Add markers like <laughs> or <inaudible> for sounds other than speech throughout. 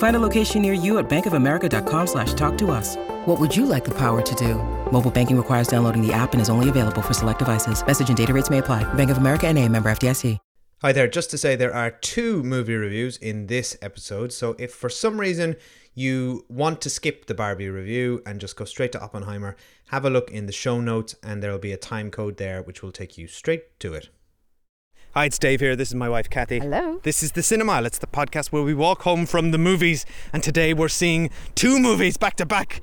Find a location near you at bankofamerica.com slash talk to us. What would you like the power to do? Mobile banking requires downloading the app and is only available for select devices. Message and data rates may apply. Bank of America and a member FDIC. Hi there, just to say there are two movie reviews in this episode. So if for some reason you want to skip the Barbie review and just go straight to Oppenheimer, have a look in the show notes and there will be a time code there which will take you straight to it. Hi, it's Dave here. This is my wife, Kathy. Hello. This is the Cinema. It's the podcast where we walk home from the movies, and today we're seeing two movies back to back.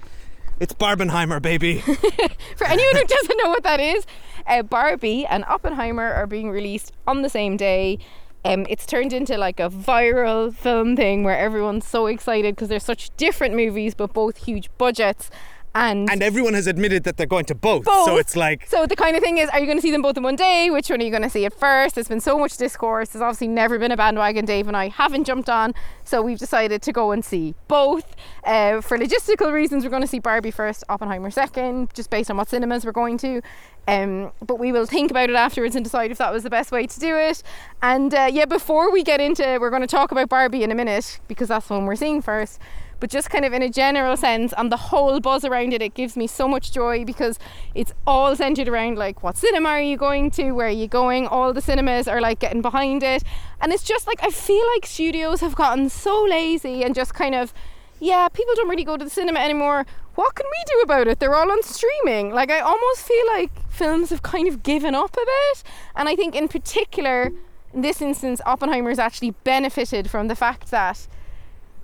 It's Barbenheimer, baby. <laughs> For anyone who doesn't know what that is, uh, Barbie and Oppenheimer are being released on the same day. Um, it's turned into like a viral film thing where everyone's so excited because they're such different movies but both huge budgets. And, and everyone has admitted that they're going to both. both. So it's like. So the kind of thing is, are you going to see them both in one day? Which one are you going to see at first? There's been so much discourse. There's obviously never been a bandwagon Dave and I haven't jumped on. So we've decided to go and see both. Uh, for logistical reasons, we're going to see Barbie first, Oppenheimer second, just based on what cinemas we're going to. Um, but we will think about it afterwards and decide if that was the best way to do it. And uh, yeah, before we get into, we're going to talk about Barbie in a minute because that's the one we're seeing first. But just kind of in a general sense and the whole buzz around it it gives me so much joy because it's all centered around like what cinema are you going to? Where are you going? All the cinemas are like getting behind it. And it's just like i feel like studios have gotten so lazy and just kind of yeah people don't really go to the cinema anymore. What can we do about it? They're all on streaming. Like i almost feel like films have kind of given up a bit and i think in particular in this instance oppenheimer's actually benefited from the fact that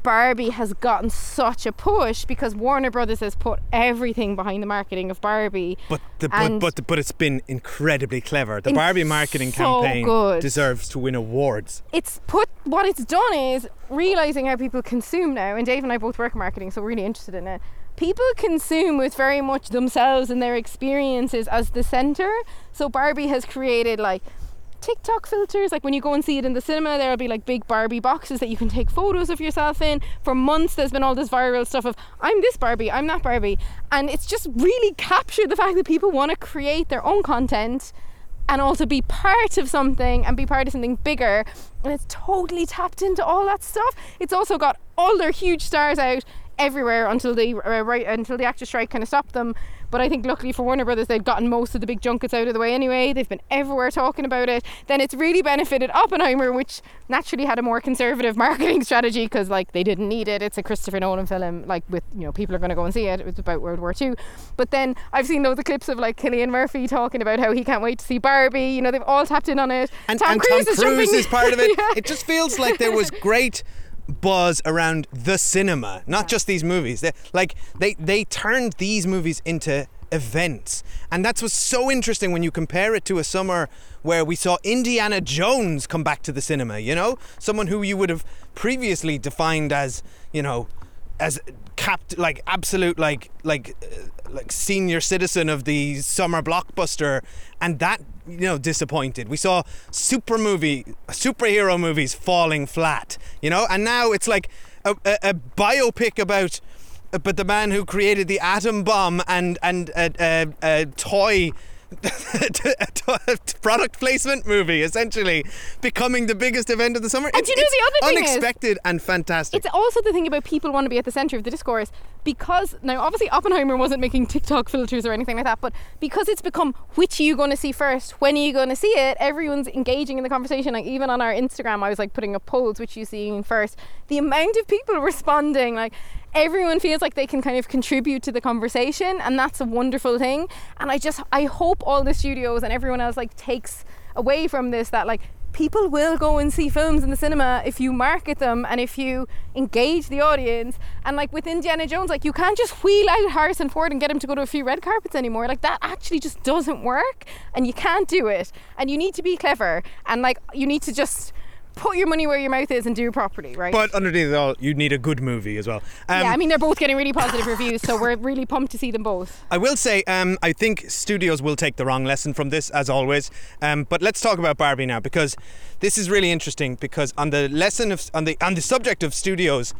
Barbie has gotten such a push because Warner Brothers has put everything behind the marketing of Barbie. But the, but, but but it's been incredibly clever. The Barbie marketing so campaign good. deserves to win awards. It's put what it's done is realizing how people consume now. And Dave and I both work in marketing, so we're really interested in it. People consume with very much themselves and their experiences as the center. So Barbie has created like TikTok filters. Like when you go and see it in the cinema, there'll be like big Barbie boxes that you can take photos of yourself in. For months, there's been all this viral stuff of I'm this Barbie, I'm that Barbie, and it's just really captured the fact that people want to create their own content and also be part of something and be part of something bigger. And it's totally tapped into all that stuff. It's also got all their huge stars out everywhere until the uh, right until the actor strike kind of stopped them. But I think luckily for Warner Brothers, they'd gotten most of the big junkets out of the way anyway. They've been everywhere talking about it. Then it's really benefited Oppenheimer, which naturally had a more conservative <laughs> marketing strategy because like they didn't need it. It's a Christopher Nolan film, like with you know people are going to go and see it. It was about World War Two. But then I've seen loads of clips of like Cillian Murphy talking about how he can't wait to see Barbie. You know they've all tapped in on it. And Tom and Cruise Tom is Cruise is part of it. <laughs> Yeah. It just feels like there was great buzz around the cinema, not just these movies. They, like they they turned these movies into events, and that's what's so interesting when you compare it to a summer where we saw Indiana Jones come back to the cinema. You know, someone who you would have previously defined as you know as capped like absolute like like uh, like senior citizen of the summer blockbuster and that you know disappointed. We saw super movie superhero movies falling flat you know? And now it's like a, a, a biopic about uh, but the man who created the atom bomb and and a, a, a toy <laughs> product placement movie essentially becoming the biggest event of the summer And it's, you know the other thing is- unexpected and fantastic It's also the thing about people want to be at the center of the discourse because now obviously Oppenheimer wasn't making TikTok filters or anything like that, but because it's become which are you going to see first, when are you going to see it, everyone's engaging in the conversation. Like even on our Instagram, I was like putting up polls, which you seeing first. The amount of people <laughs> responding, like everyone feels like they can kind of contribute to the conversation, and that's a wonderful thing. And I just I hope all the studios and everyone else like takes away from this that like people will go and see films in the cinema if you market them and if you engage the audience. And like with Indiana Jones, like you can't just wheel out Harrison Ford and get him to go to a few red carpets anymore. Like that actually just doesn't work, and you can't do it. And you need to be clever, and like you need to just put your money where your mouth is and do properly, right? But underneath it all, you need a good movie as well. Um, yeah, I mean they're both getting really positive reviews, so we're really pumped to see them both. I will say, um, I think studios will take the wrong lesson from this, as always. Um, but let's talk about Barbie now, because this is really interesting. Because on the lesson of on the on the subject of studios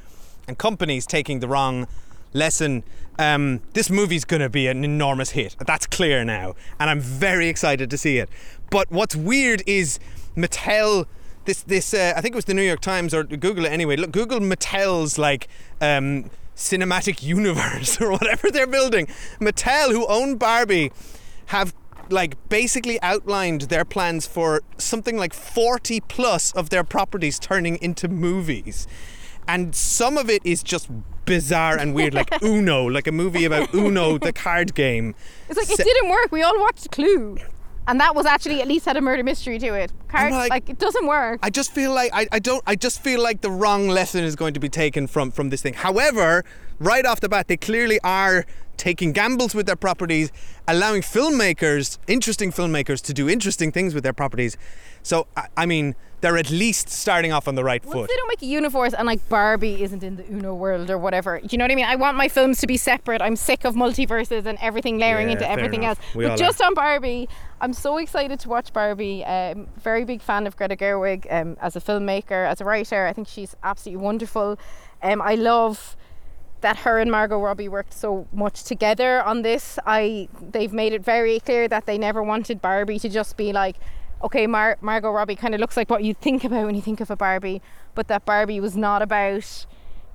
and companies taking the wrong lesson, um, this movie's going to be an enormous hit. That's clear now, and I'm very excited to see it. But what's weird is Mattel. This this uh, I think it was the New York Times or Google it anyway. Look, Google Mattel's like. Um, cinematic <laughs> universe or whatever they're building. Mattel, who own Barbie, have like basically outlined their plans for something like 40 plus of their properties turning into movies. And some of it is just bizarre and weird, like <laughs> Uno, like a movie about Uno, the card game. It's like it didn't work. We all watched Clue, and that was actually at least had a murder mystery to it. Card, like- like, it doesn't work. I just feel like I, I don't I just feel like the wrong lesson is going to be taken from from this thing. However, right off the bat, they clearly are taking gambles with their properties, allowing filmmakers, interesting filmmakers, to do interesting things with their properties. So I, I mean, they're at least starting off on the right Once foot. they don't make a universe and like Barbie isn't in the Uno world or whatever, do you know what I mean? I want my films to be separate. I'm sick of multiverses and everything layering Yeah, into everything enough. else. We but just on Barbie, I'm so excited to watch Barbie. Um, very big fan of Greta Gerwig um, as a filmmaker, as a writer. I think she's absolutely wonderful. Um, I love that her and Margot Robbie worked so much together on this. I they've made it very clear that they never wanted Barbie to just be like, okay, Mar- Margot Robbie kind of looks like what you think about when you think of a Barbie, but that Barbie was not about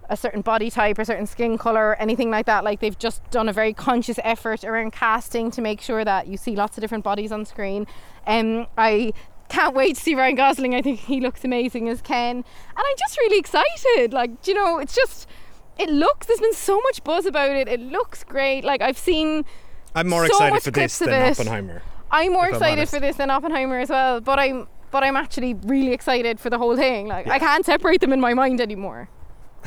a certain body type or certain skin color or anything like that. Like they've just done a very conscious effort around casting to make sure that you see lots of different bodies on screen. Um, I can't wait to see Ryan Gosling. I think he looks amazing as Ken, and I'm just really excited. Like you know, it's just it looks. There's been so much buzz about it. It looks great. Like I've seen. I'm more so excited for this than it. Oppenheimer. I'm more if I'm excited for this than Oppenheimer as well. But I'm. But I'm actually really excited for the whole thing. Like I can't separate them in my mind anymore.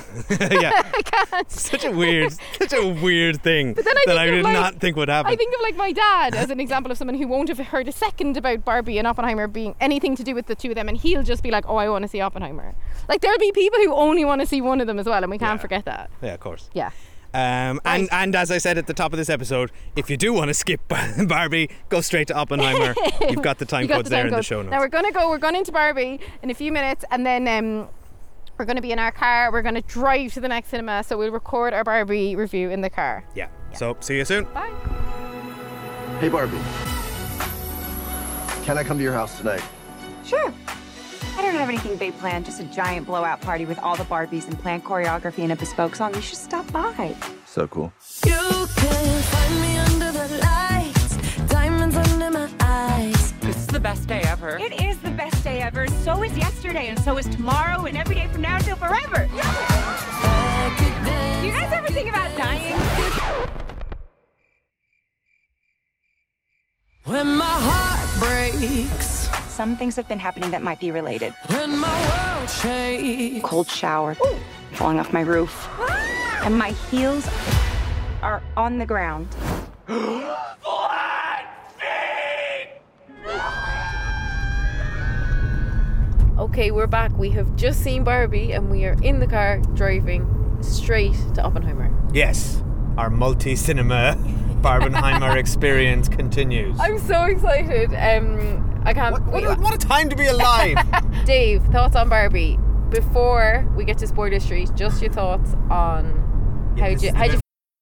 <laughs> yeah, <laughs> I can't. such a weird, such a weird thing but then I that I did like- not think would happen. I think of like my dad as an example of someone who won't have heard a second about Barbie and Oppenheimer being anything to do with the two of them, and he'll just be like, "Oh, I want to see Oppenheimer." Like there'll be people who only want to see one of them as well, and we can't Yeah. forget that. yeah, of course. Yeah. Um, and and as I said at the top of this episode, if you do want to skip <laughs> Barbie, go straight to Oppenheimer. You've got the time got codes the there time in the show notes. Now we're gonna go. We're going into Barbie in a few minutes, and then um, we're gonna be in our car. We're gonna drive to the next cinema, so we'll record our Barbie review in the car. yeah. So see you soon. Bye. Hey, Barbie. Can I come to your house tonight? Sure. I don't have anything big planned, just a giant blowout party with all the Barbies and planned choreography and a bespoke song. You should stop by. So cool. You can find me under the lights, diamonds under my eyes. This is the best day ever. It is the best day ever. So is yesterday, and so is tomorrow, and every day from now until forever. I. Do you guys ever think about dying? When my heart breaks, Some things have been happening that might be related. when my world shakes. Cold shower, falling off my roof, <gasps> and my heels are on the ground. <gasps> <gasps> Okay, we're back. We have just seen Barbie, and we are in the car driving straight to Oppenheimer. Yes, our multi-cinema <laughs> Barbenheimer experience continues. I'm so excited. Um, I can't. What, what, wait. a, what a time to be alive! <laughs> Dave, thoughts on Barbie before we get to spoiler street? Just your thoughts on Yeah, how do you, how you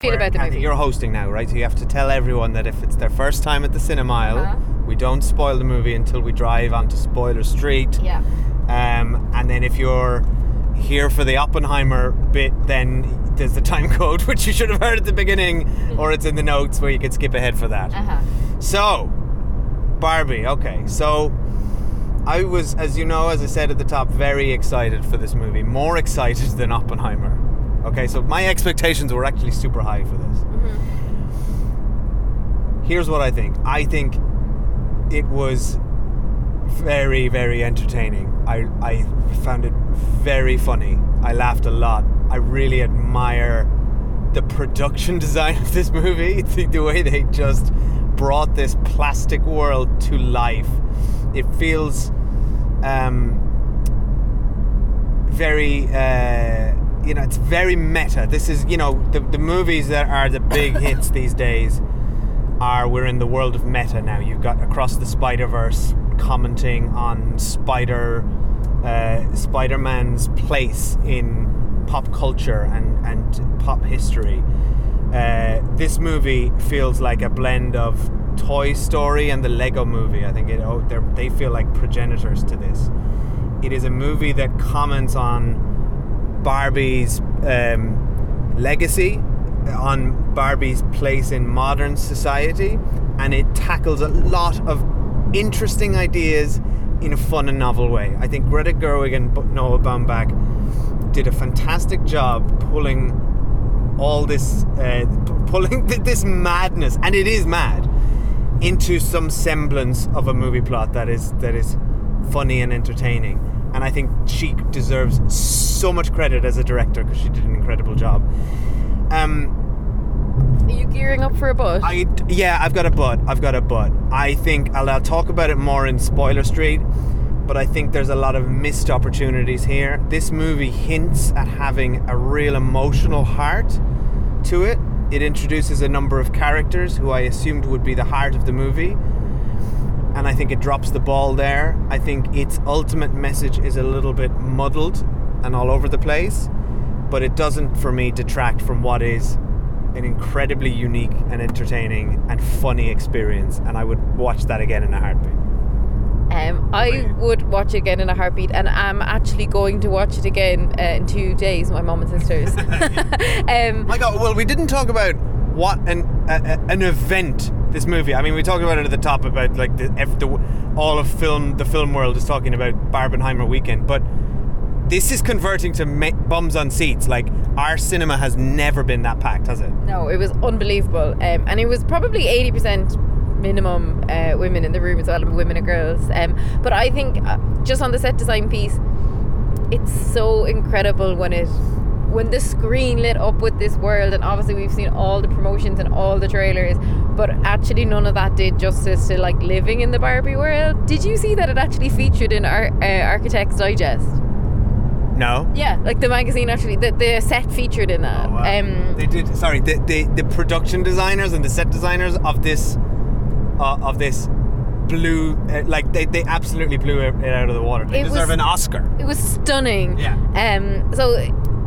Feel about the Kathy, movie? You're hosting now, right? So you have to tell everyone that if it's their first time at the cinema aisle, Uh-huh. We don't spoil the movie until we drive onto Spoiler Street. Yeah. Um, and then if you're here for the Oppenheimer bit, then there's the time <laughs> code, which you should have heard at the beginning, or it's in the notes where you can skip ahead for that. Uh-huh. So, Barbie. Okay, so I was, as you know, as I said at the top, very excited for this movie. More <laughs> excited than Oppenheimer. Okay, so my expectations were actually super high for this. Here's what I think. I think it was very, very entertaining. I, I found it very funny. I laughed a lot. I really admire the production <laughs> design of this movie, <laughs> the, the way they just brought this plastic world to life. It feels um, very, uh, you know, it's very meta. This is, you know, the, the movies that are the big <laughs> hits these days are we're in the world of meta now. You've got Across the Spider Verse commenting on Spider uh, Spider Man's place in pop culture and and pop history. Uh, this movie feels like a blend of Toy Story and the Lego Movie. I think it, oh, they feel like progenitors to this. It is a movie that comments on Barbie's um, legacy, on Barbie's place in modern society, and it tackles a lot of interesting ideas in a fun and novel way. I think Greta Gerwig and Noah Baumbach did a fantastic job pulling all this, uh, pulling <laughs> this madness, and it is mad, into some semblance of a movie plot that is that is funny and entertaining. And I think she deserves so much credit as a director because she did an incredible job. Um, Are you gearing up for a bus? I yeah, I've got a butt. I've got a butt. I think I'll, I'll talk about it more in Spoiler Street, but I think there's a lot of missed opportunities here. This movie hints at having a real emotional heart to it. It introduces a number of characters who I assumed would be the heart of the movie. And I think it drops the ball there. I think its ultimate message is a little bit muddled and all over the place, but it doesn't, for me, detract from what is an incredibly unique and entertaining and funny experience. And I would watch that again in a heartbeat. Um, I would watch it again in a heartbeat, and I'm actually going to watch it again uh, in two days. My mom and sisters. <laughs> <laughs> um, My God, well, we didn't talk about what an a, a- an event this movie. I mean, we talked about it at the top about like the, the all of film, the film world is talking about Barbenheimer weekend, but this is converting to ma- bums on seats. Like our cinema has never been that packed, has it? no, it was unbelievable, um, and it was probably eighty percent minimum uh, women in the room as well, women and girls. Um, but I think uh, just on the set design piece, it's so incredible when it when the screen lit up with this world and obviously we've seen all the promotions and all the trailers but actually none of that did justice to like living in the barbie world did you see that it actually featured in our uh, architects digest No. yeah like the magazine actually the, the set featured in that Oh um They did. Sorry, the, the the production designers and the set designers of this uh, of this blew uh, like they, they absolutely blew it out of the water. They It deserve was- an Oscar. It was stunning. Yeah. Um. So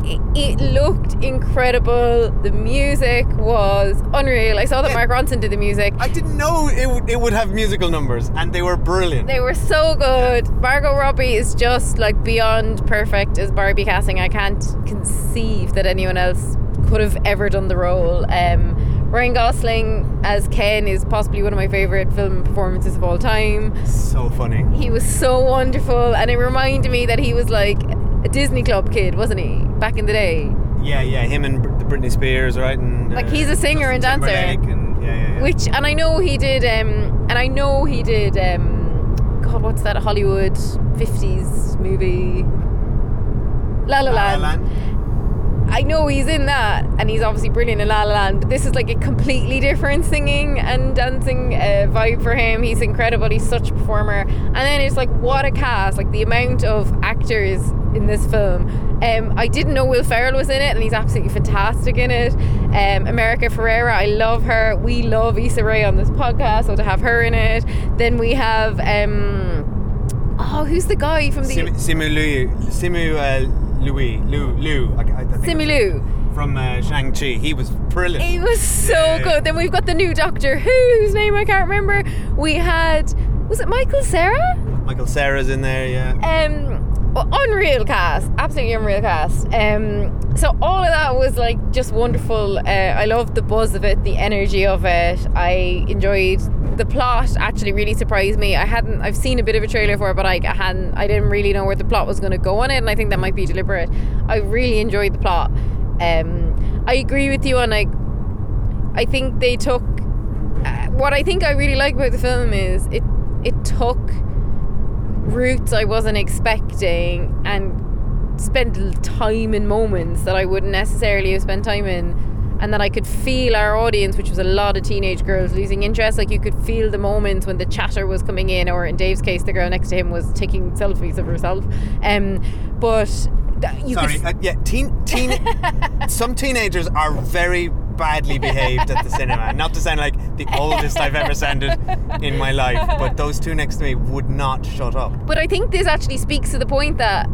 it, looked incredible. The music was unreal. I saw that Yeah. Mark Ronson did the music. I didn't know it would, it would have musical numbers, and they were brilliant. They were so good. Margot Robbie is just like beyond perfect as Barbie casting. I can't conceive that anyone else could have ever done the role. Um, Ryan Gosling as Ken is possibly one of my favorite film performances of all time. so funny. He was so wonderful, and it reminded me that he was like a Disney Club kid, wasn't he, back in the day? Yeah, yeah. Him and Br- Britney Spears, right? And Like, uh, he's a singer and dancer. And, yeah, yeah, yeah. Which, and I know he did, um, and I know he did, um, God, what's that Hollywood 50s movie? La La La La Land. Land. I know he's in that, and he's obviously brilliant in La La Land. But this is like a completely different singing and dancing uh, vibe for him. He's incredible. He's such a performer. And then it's like what a cast! Like the amount of actors in this film. Um, I didn't know Will Ferrell was in it, and he's absolutely fantastic in it. Um, America Ferrera, I love her. We love Issa Rae on this podcast, so to have her in it. Then we have. Um, oh, who's the guy from the Simu, Simu uh, Louis, Lou, Lou. I, I, I Simu Liu. from uh, Shang Chi. He was brilliant. He was so Yeah. good. Then we've got the new Doctor Who, whose name I can't remember. We had was it Michael Cera? Michael Cera's in there. Yeah. Um, unreal cast, absolutely unreal cast. Um, so all of that was like just wonderful. Uh, I loved the buzz of it, the energy of it. I enjoyed the plot. Actually, really surprised me. I hadn't. I've seen a bit of a trailer for it, but I hadn't. I didn't really know where the plot was going to go on it, and I think that might be deliberate. I really enjoyed the plot. Um, I agree with you on like. I think they took. Uh, what I think I really like about the film is it. It took routes I wasn't expecting and spend time in moments that I wouldn't necessarily have spent time in and that I could feel our audience which was a lot of teenage girls losing interest like you could feel the moments when the chatter was coming in or in Dave's case the girl next to him was taking selfies of herself um but you Sorry. could Uh, yeah. Teen. Teen. <laughs> some teenagers are very badly behaved at the <laughs> cinema. Not to sound like the oldest I've ever sounded in my life, but those two next to me would not shut up. But I think this actually speaks to the point that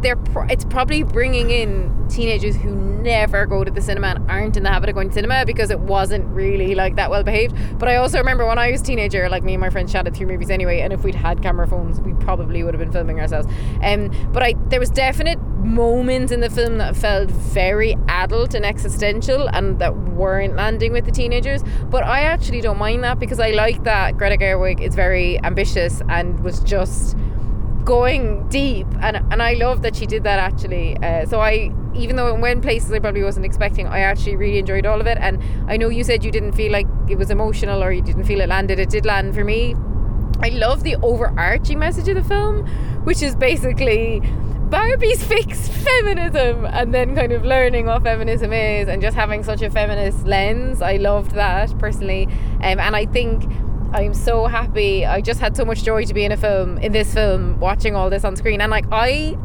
they're pro- it's probably bringing in teenagers who never go to the cinema and aren't in the habit of going to cinema because it wasn't really like that well behaved. But I also remember when I was a teenager, like me and my friends chatted through movies anyway, and if we'd had camera phones, we probably would have been filming ourselves. Um, but I there was definite moments in the film that felt very adult and existential and that weren't landing with the teenagers. But I actually don't mind that because I like that Greta Gerwig is very ambitious and was just going deep. And and I love that she did that actually. Uh, so I even though it went places I probably wasn't expecting I actually really enjoyed all of it. And I know you said you didn't feel like it was emotional or you didn't feel it landed. It did land for me. I love the overarching message of the film which is basically Barbie's <laughs> fix feminism and then kind of learning what feminism is and just having such a feminist lens I loved that personally um, and I think I'm so happy. I just had so much joy to be in a film, in this film, watching all this on screen. And like, I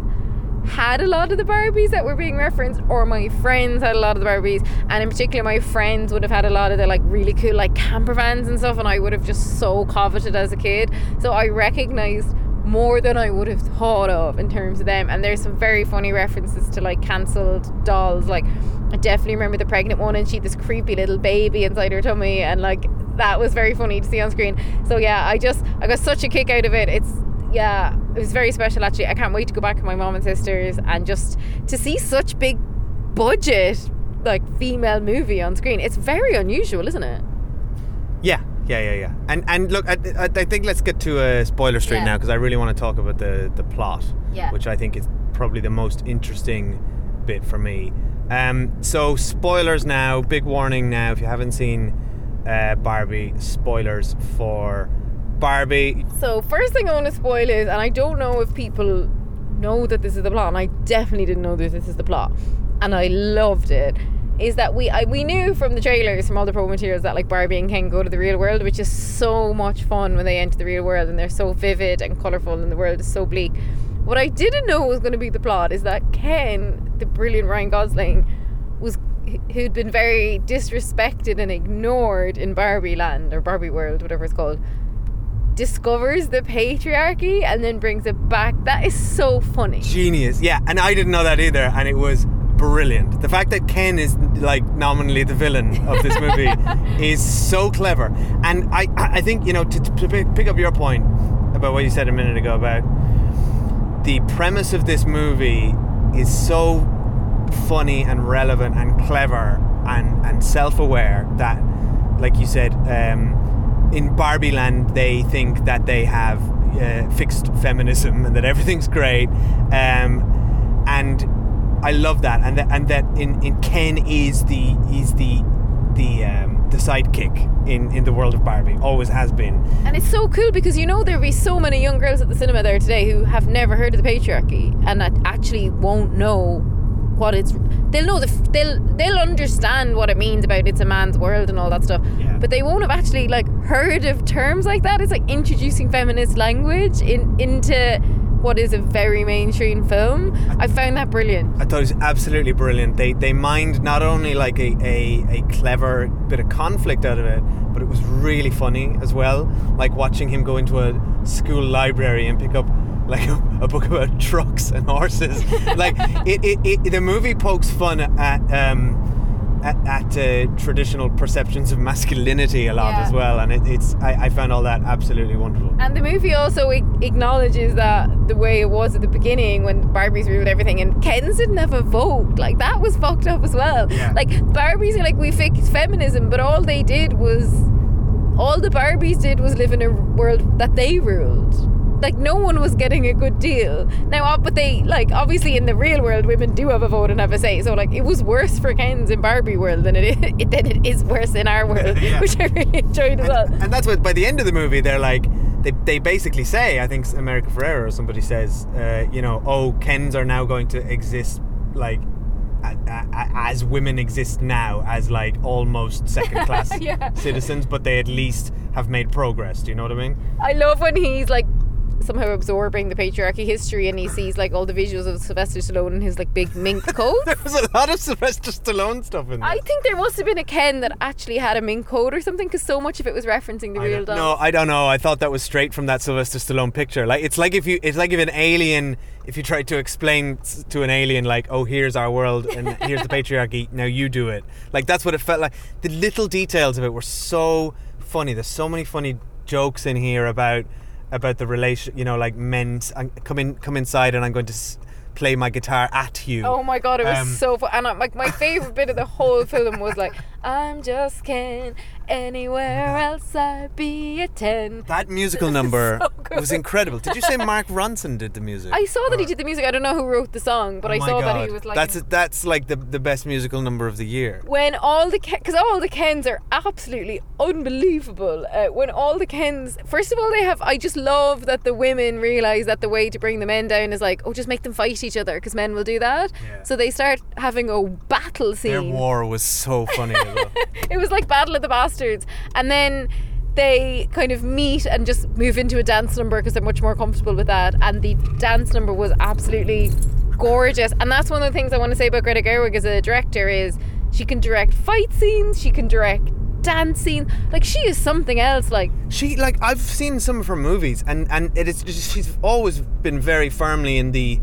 had a lot of the Barbies that were being referenced, or my friends had a lot of the Barbies, and in particular, my friends would have had a lot of the like really cool like camper vans and stuff, and I would have just so coveted as a kid. So I recognized more than I would have thought of in terms of them. And there's some very funny references to like cancelled dolls. Like, I definitely remember the pregnant one, and she had this creepy little baby inside her tummy, and like that was very funny to see on screen. So yeah, I just I got such a kick out of it. It's yeah, it was very special actually. I can't wait to go back to my mom and sisters and just to see such big budget like female movie on screen. It's very unusual, isn't it? Yeah, yeah, yeah, yeah. And and look, I, I, think let's get to uh, spoiler street Yeah. now because I really want to talk about the the plot, Yeah. which I think is probably the most interesting bit for me. Um, so spoilers now. Big warning now. If you haven't seen uh, Barbie, spoilers for Barbie. So first thing I want to spoil is, and I don't know if people know that this is the plot, and I definitely didn't know that this is the plot, and I loved it. Is that we I, we knew from the trailers, from all the promo materials, that like Barbie and Ken go to the real world, which is so much fun when they enter the real world, and they're so vivid and colourful, and the world is so bleak. What I didn't know was going to be the plot is that Ken, the brilliant Ryan Gosling, was who'd been very disrespected and ignored in Barbie Land or Barbie World, whatever it's called discovers the patriarchy and then brings it back. That is so funny. Genius. Yeah, and I didn't know that either, and it was brilliant. The fact that Ken is like nominally the villain of this <laughs> movie is so clever. And I, I think, you know, to, to pick- up your point about what you said a minute ago about the premise of this movie is so funny and relevant and clever and, and self-aware that like you said um, in Barbie land they think that they have uh, fixed feminism and that everything's great um, and I love that and that, and that in, in Ken is the is the the um, the sidekick in, in the world of Barbie always has been And it's so cool because you know there'll be so many young girls at the cinema there today who have never heard of the patriarchy and that actually won't know what it's they'll know the f- they'll they'll understand what it means about it's a man's world and all that stuff Yeah. but they won't have actually like heard of terms like that it's like introducing feminist language in into what is a very mainstream film I found that brilliant I thought it was absolutely brilliant. They they mined not only like a, a, a clever bit of conflict out of it, but it was really funny as well. Like watching him go into a school library and pick up like a, <laughs> a book about <laughs> trucks and horses. like it, it, it, the movie pokes fun at um, at, at uh, traditional perceptions of masculinity a lot Yeah. as well, and it, it's I, I found all that absolutely wonderful. And the movie also acknowledges that the way it was at the beginning when Barbies ruled everything and Kens didn't have a vote. Like that was fucked up as well. Yeah. Like Barbies are like we fixed feminism, but all they did was all the Barbies did was live in a world that they ruled. Like no one was getting a good deal. Now, but they like obviously in the real world, women do have a vote and have a say. So like it was worse for Kens in Barbie world than it is, <laughs> than it is worse in our world, <laughs> Yeah. which I really enjoyed as well. And, and that's what by the end of the movie they're like they, they basically say I think America Ferrera or somebody says uh, you know oh Kens are now going to exist like as women exist now as like almost second <laughs> class Yeah. citizens but they at least have made progress do you know what I mean I love when he's like somehow absorbing the patriarchy history and he sees like all the visuals of Sylvester Stallone in his like big mink <laughs> coat. there was a lot of Sylvester Stallone stuff in there I think there must have been a Ken that actually had a mink coat or something because so much of it was referencing the I real. No, I don't know. I thought that was straight from that Sylvester Stallone picture. Like it's like if you, it's like if an alien, if you tried to explain to an alien, like, oh, here's our world and <laughs> here's the patriarchy. Now you do it. Like that's what it felt like. The little details of it were so funny. There's so many funny jokes in here about about the relation. You know, like men come in, come inside, and I'm going to s- play my guitar at you. Oh my god, it was Um, so fun. And uh, like my favorite bit of the whole film was like, I'm just Ken. Anywhere else I'd be a 10. That musical <laughs> number so was incredible. Did you say Mark Ronson did the music? I saw that he did the music. I don't know who wrote the song, but Oh I saw that he was like. that's that's like the the best musical number of the year. when all the because all the Kens are absolutely unbelievable. Uh, when all the Kens, first of all, they have. I just love that the women realize that the way to bring the men down is like, oh, just make them fight each other because men will do that. Yeah. So they start having a battle scene. Their war was so funny <laughs> well. <laughs> it was like Battle of the Bastards, and then they kind of meet and just move into a dance number because they're much more comfortable with that. And the dance number was absolutely gorgeous, and that's one of the things I want to say about Greta Gerwig as a director is she can direct fight scenes, she can direct dance scenes. Like she is something else. Like She like I've seen some of her movies and and it is just, she's always been very firmly in the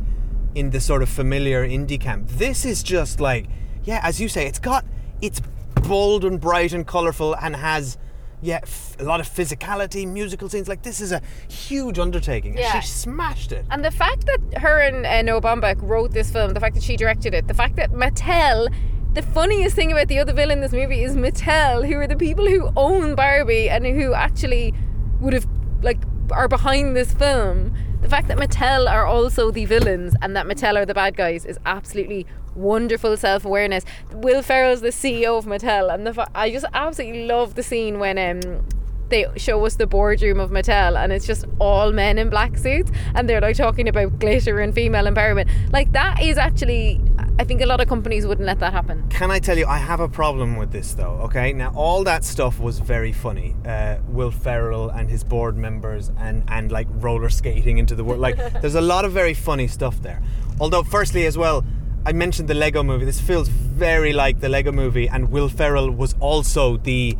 in the sort of familiar indie camp. This is just like yeah, as you say, it's got it's bold and bright and colorful and has yeah f- a lot of physicality, musical scenes. Like this is a huge undertaking. and Yeah. she smashed it. And the fact that her and uh, Noah Baumbach wrote this film, the fact that she directed it, the fact that Mattel, the funniest thing about the other villain in this movie is Mattel, who are the people who own Barbie and who actually would have, like, are behind this film. The fact that Mattel are also the villains and that Mattel are the bad guys is absolutely wonderful self awareness. Will Ferrell's the CEO of Mattel, and the I just absolutely love the scene when um, they show us the boardroom of Mattel and it's just all men in black suits and they're like talking about glitter and female empowerment. Like that is actually I think a lot of companies wouldn't let that happen. Can I tell you, I have a problem with this though, okay? Now, all that stuff was very funny. Uh, Will Ferrell and his board members and, and like roller skating into the world. Like, <laughs> there's a lot of very funny stuff there. Although, firstly, as well, I mentioned the Lego movie. This feels very like the Lego movie, and Will Ferrell was also the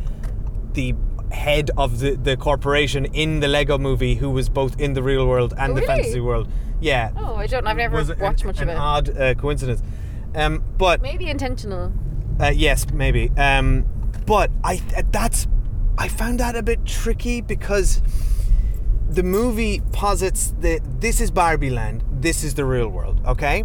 the head of the, the corporation in the Lego movie who was both in the real world and the fantasy world. Yeah. Oh, I don't I've never was watched an, much an of it. odd uh, coincidence. Um, but Maybe intentional. uh, yes, maybe. Um, but I that's I found that a bit tricky because the movie posits that this is Barbie Land, this is the real world, okay?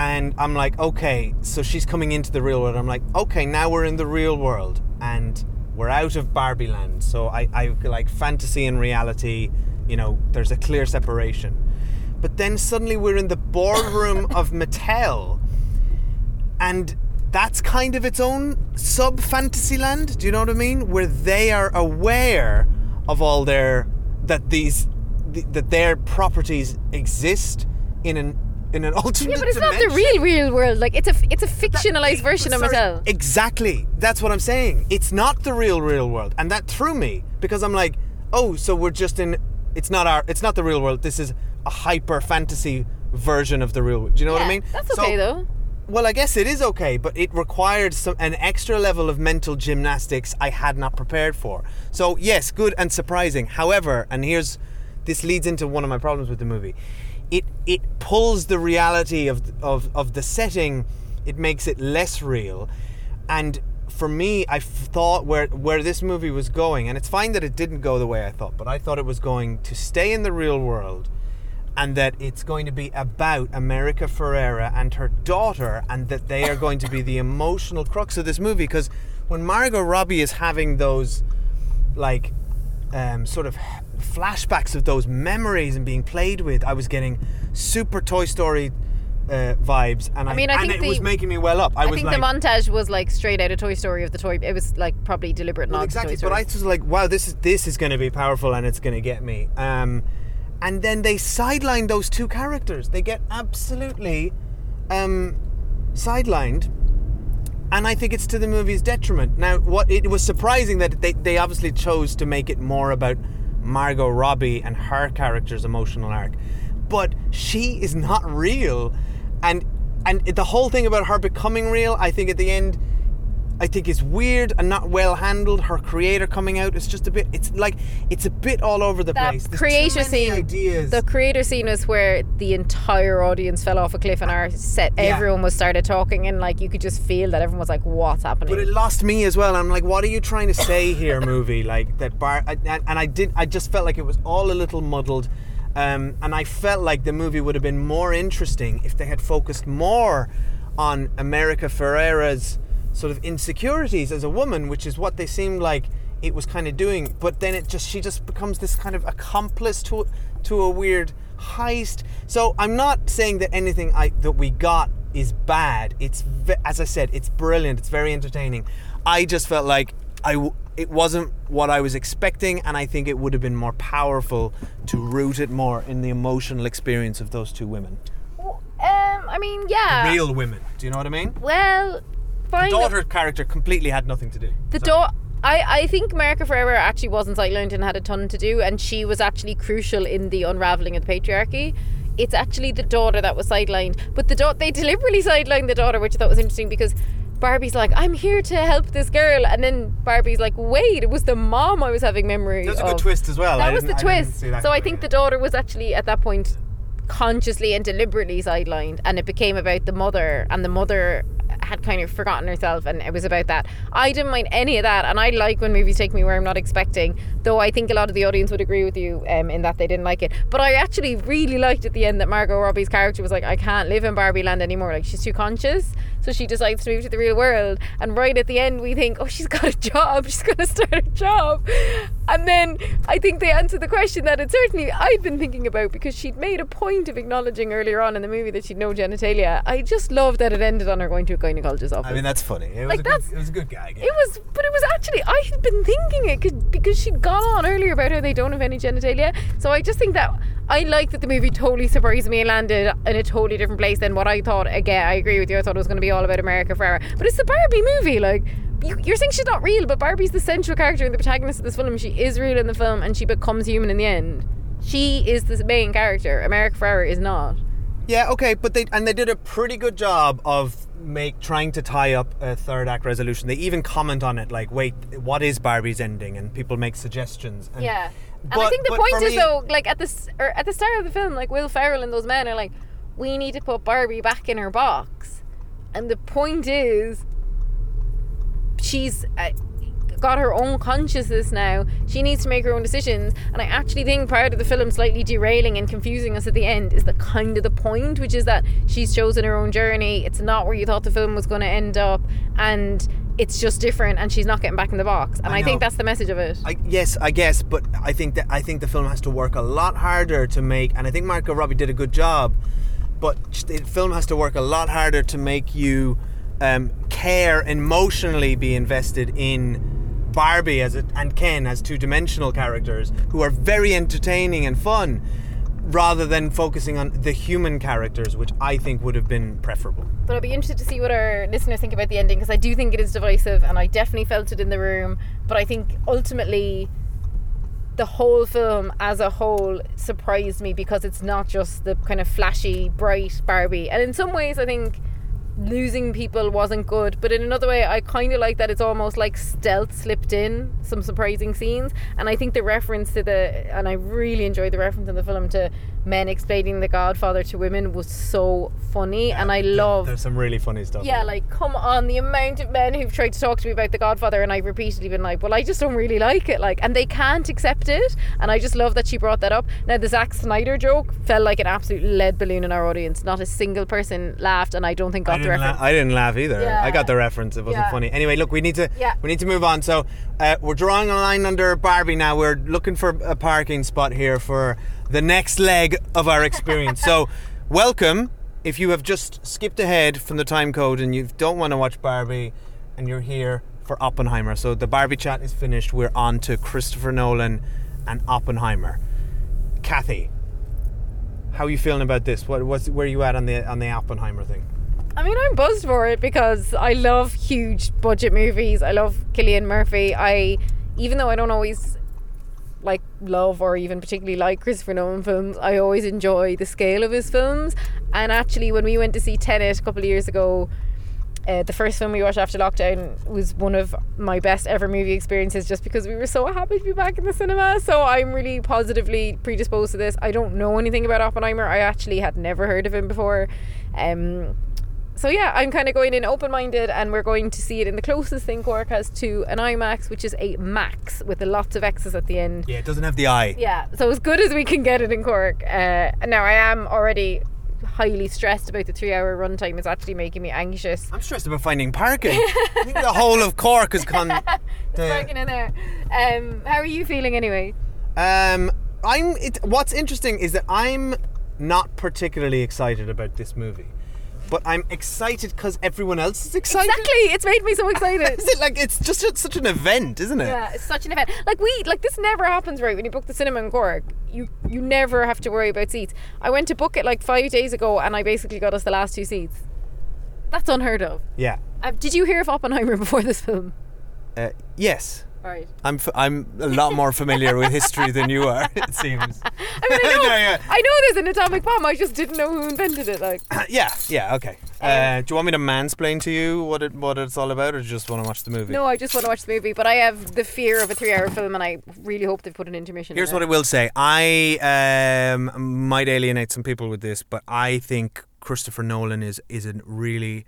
And I'm like, okay, so she's coming into the real world. I'm like, okay, now we're in the real world and we're out of Barbie Land. So I, I like fantasy and reality, you know, there's a clear separation. But then suddenly we're in the boardroom <laughs> of Mattel and that's kind of its own sub fantasy land. Do you know what I mean? Where they are aware of all their that these th- that their properties exist in an in an <laughs> alternate Yeah, but it's not the real real world. Like it's a it's a fictionalized version of Sorry, Mattel. Exactly. That's what I'm saying. It's not the real real world, and that threw me because I'm like, oh, so we're just in. It's not our. It's not the real world. This is a hyper fantasy version of the real. world. Do you know what I mean? That's So- okay though. Well, I guess it is okay, but it required some an extra level of mental gymnastics I had not prepared for. So yes, good and surprising. However, and here's this leads into one of my problems with the movie. It it pulls the reality of of of the setting. It makes it less real, and for me, I thought where where this movie was going, and it's fine that it didn't go the way I thought, but I thought it was going to stay in the real world, and that it's going to be about America Ferrera and her daughter, and that they are going to be the emotional crux of this movie. Because when Margot Robbie is having those, like, um, sort of flashbacks of those memories and being played with, I was getting super Toy Story. Uh, vibes and I, mean, I and think it was making me well up. I, I, was think like, the montage was like straight out of Toy Story of the toy. It was like probably deliberate, well, not exactly. But I was like, wow, this is this is going to be powerful and it's going to get me. Um, and then they sideline those two characters. They get absolutely um, sidelined, and I think it's to the movie's detriment. Now, what it was surprising that they they obviously chose to make it more about Margot Robbie and her character's emotional arc, but she is not real, and and the whole thing about her becoming real, I think at the end. I think is weird and not well handled. Her creator coming out is just a bit. It's like it's a bit all over the place. There's creator scene, ideas. the creator scene was where the entire audience fell off a cliff and our set. Yeah. Everyone was started talking and like you could just feel that everyone was like, "What's happening?" But it lost me as well. I'm like, what are you trying to say here, <laughs> movie? Like that bar, I- and, and I did. I just felt like it was all a little muddled, um, and I felt like the movie would have been more interesting if they had focused more on America Ferrera's sort of insecurities as a woman, which is what they seemed like it was kind of doing. But then it just she just becomes this kind of accomplice to to a weird heist. So I'm not saying that anything I that we got is bad. It's as I said, it's brilliant. It's very entertaining. I just felt like I it wasn't what I was expecting, and I think it would have been more powerful to root it more in the emotional experience of those two women, Um, I mean, yeah. real women. Do you know what I mean? Well, fine. Daughter character completely had nothing to do. The daughter. I, I think America Ferrera actually wasn't sidelined and had a ton to do, and she was actually crucial in the unraveling of the patriarchy. It's actually the daughter that was sidelined, but the daughter they deliberately sidelined the daughter, which I thought was interesting because Barbie's like, "I'm here to help this girl," and then Barbie's like, "Wait, it was the mom I was having memory." That was a good of." twist as well. I That was the I twist. So I think yeah. the daughter was actually at that point consciously and deliberately sidelined and it became about the mother and the mother had kind of forgotten herself and it was about that. I didn't mind any of that and i like when movies take me where i'm not expecting though i think a lot of the audience would agree with you um, in that they didn't like it. But i actually really liked at the end that margot robbie's character was like i can't live in barbie land anymore like she's too conscious. So she decides to move to the real world and right at the end we think oh she's <laughs> got a job she's going to start a job. And then I think they answer the question that it certainly I'd been thinking about because she'd made a point of acknowledging earlier on in the movie that she'd no genitalia. I just love that it ended on her going to a gynecologist's office. I mean, that's funny. It was, Like, a, that's- good, it was a good gag. yeah. it was, but it was actually I had been thinking it 'cause- because she'd gone on earlier about how they don't have any genitalia. So I just think that I like that the movie totally surprised me and landed in a totally different place than what I thought. Again, I agree with you. I thought it was going to be all about America Ferrera. but it's the Barbie movie. Like you, you're saying she's not real, but Barbie's the central character and the protagonist of this film. She is real in the film, and she becomes human in the end. She is the main character. America Ferrera is not. Yeah, okay, but they and they did a pretty good job of make trying to tie up a third act resolution. They even comment on it, like, "Wait, what is Barbie's ending?" And people make suggestions. And, Yeah. And I But- think the point is me- though, like at the or at the start of the film, like Will Ferrell and those men are like, we need to put Barbie back in her box, and the point is, she's. Uh, got her own consciousness now. She needs to make her own decisions. And i actually think part of the film slightly derailing and confusing us at the end is the kind of the point which is that she's chosen her own journey. It's not where you thought the film was going to end up and it's just different and she's not getting back in the box. And I i, think that's the message of it. I, yes, I guess, but I think that I think the film has to work a lot harder to make, and I think Margot Robbie did a good job. But the film has to work a lot harder to make you um, care emotionally, be invested in Barbie as a, and Ken as two-dimensional characters who are very entertaining and fun, rather than focusing on the human characters, which I think would have been preferable. But I'll be interested to see what our listeners think about the ending because I do think it is divisive and I definitely felt it in the room. But I think ultimately the whole film as a whole surprised me because it's not just the kind of flashy, bright Barbie. And in some ways, I think losing people wasn't good. But in another way, I kind of like that it's almost like stealth slipped in some surprising scenes. And I think the reference to the, and I really enjoyed the reference in the film to men explaining The Godfather to women was so funny, and I love. There's some really funny stuff. Yeah, like come on, the amount of men who've tried to talk to me about The Godfather, and I've repeatedly been like, "Well, I just don't really like it," like, and they can't accept it, and I just love that she brought that up. Now, the Zack Snyder joke felt like an absolute lead balloon in our audience. Not a single person laughed, and I don't think got the reference. la- I didn't laugh either. Yeah. I got the reference. It wasn't Yeah. funny. Anyway, look, we need to Yeah. we need to move on. So uh, we're drawing a line under Barbie now. We're looking for a parking spot here for the next leg of our experience. so <laughs> welcome. If you have just skipped ahead from the time code and you don't want to watch Barbie, and you're here for Oppenheimer. So the Barbie chat is finished. We're on to Christopher Nolan and Oppenheimer. Kathy, how are you feeling about this? What what's where are you at on the on the Oppenheimer thing? I mean, I'm buzzed for it because I love huge budget movies. I love Cillian Murphy. I, even though I don't always like love or even particularly like Christopher Nolan films, I always enjoy the scale of his films. And actually, when we went to see Tenet a couple of years ago, uh, the first film we watched after lockdown was one of my best ever movie experiences just because we were so happy to be back in the cinema. So I'm really positively predisposed to this. I don't know anything about Oppenheimer. I actually had never heard of him before. Um, so yeah, I'm kind of going in open-minded, and we're going to see it in the closest thing Cork has to an IMAX, which is a Max with lots of X's at the end. Yeah, it doesn't have the I. Yeah, so as good as we can get it in Cork. Uh, now I am already highly stressed about the three-hour runtime. It's actually making me anxious. I'm stressed about finding parking. I think the whole of Cork has gone. <laughs> Working in there. Um, how are you feeling anyway? Um, I'm. It, what's interesting is that I'm not particularly excited about this movie, but I'm excited because everyone else is excited. Exactly, it's made me so <laughs> excited. Is it like it's just a- such an event, isn't it? Yeah, it's such an event. Like we, like this never happens, right? When you book the cinema in Cork, you you never have to worry about seats. I went to book it like five days ago, and I basically got us the last two seats. That's unheard of. Yeah. Uh, did you hear of Oppenheimer <laughs> before this film? Uh, yes. Right. I'm. F- I'm a lot more familiar with history than you are. It seems. <laughs> I mean, I know, <laughs> No, yeah. I know there's an atomic bomb. I just didn't know who invented it. Like, <clears throat> yeah. Yeah. Okay. Uh, do you want me to mansplain to you what it what it's all about, or do you just want to watch the movie? no, I just want to watch the movie, but I have the fear of a three-hour film, and I really hope they've put an intermission. Here's in what I it. will say. I um, might alienate some people with this, but I think Christopher Nolan is is a really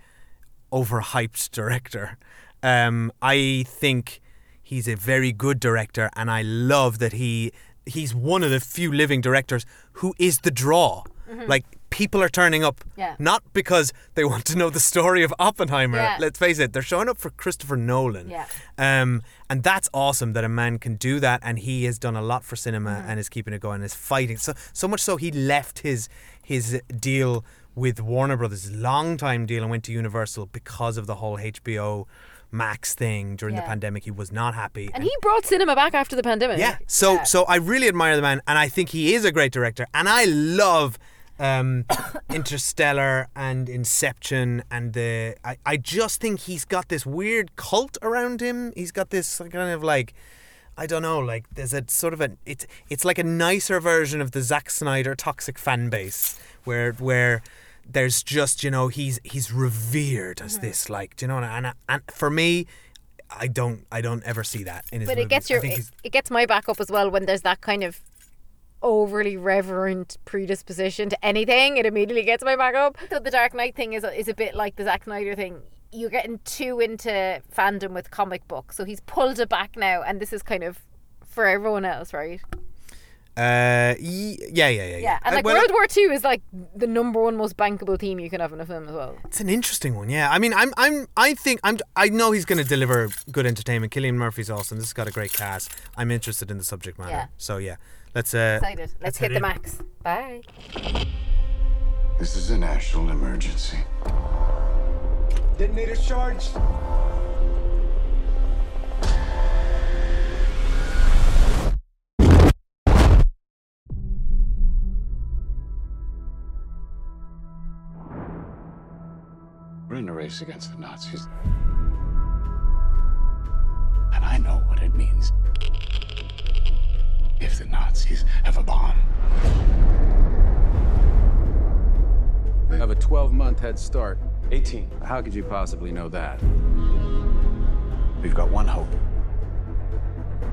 overhyped director. Um, I think he's a very good director, and I love that he he's one of the few living directors who is the draw. Like people are turning up, Mm-hmm. Yeah. not because they want to know the story of Oppenheimer. Yeah. Let's face it, they're showing up for Christopher Nolan. Yeah. Um, and that's awesome that a man can do that, and he has done a lot for cinema Mm-hmm. and is keeping it going, and is fighting. So so much so he left his his deal with Warner Brothers, long time deal, and went to Universal because of the whole HBO Max thing during the Yeah. pandemic. He was not happy. And he brought cinema back after the pandemic. Yeah. So so I really admire the man, and I think he is a great director, and I love um, <coughs> Interstellar and Inception, and the I, I just think he's got this weird cult around him. He's got this kind of like. I don't know, like there's a sort of a it's it's like a nicer version of the Zack Snyder toxic fan base where where there's just you know he's he's revered as Mm-hmm. this like do you know and and, and for me I don't I don't ever see that in his but it gets your it, it gets my back up as well when there's that kind of overly reverent predisposition to anything. It immediately gets my back up. So the dark knight thing is a, is a bit like the Zack Snyder thing. You're getting too into fandom with comic books. So he's pulled it back now and this is kind of for everyone else right Uh, yeah, yeah, yeah, yeah. yeah and Uh, like well, World War Two is like the number one most bankable theme you can have in a film as well It's an interesting one, yeah. I mean, I'm, I'm, I think, I'm, I know he's going to deliver good entertainment. Cillian Murphy's awesome. This has got a great cast. I'm interested in the subject matter. Yeah. So yeah, let's. Uh, excited let's head hit the in. max bye This is a national emergency. Detonator charged. A race against the Nazis. And I know what it means if the Nazis have a bomb. We have a 12 month head start. 18. How could you possibly know that? We've got one hope.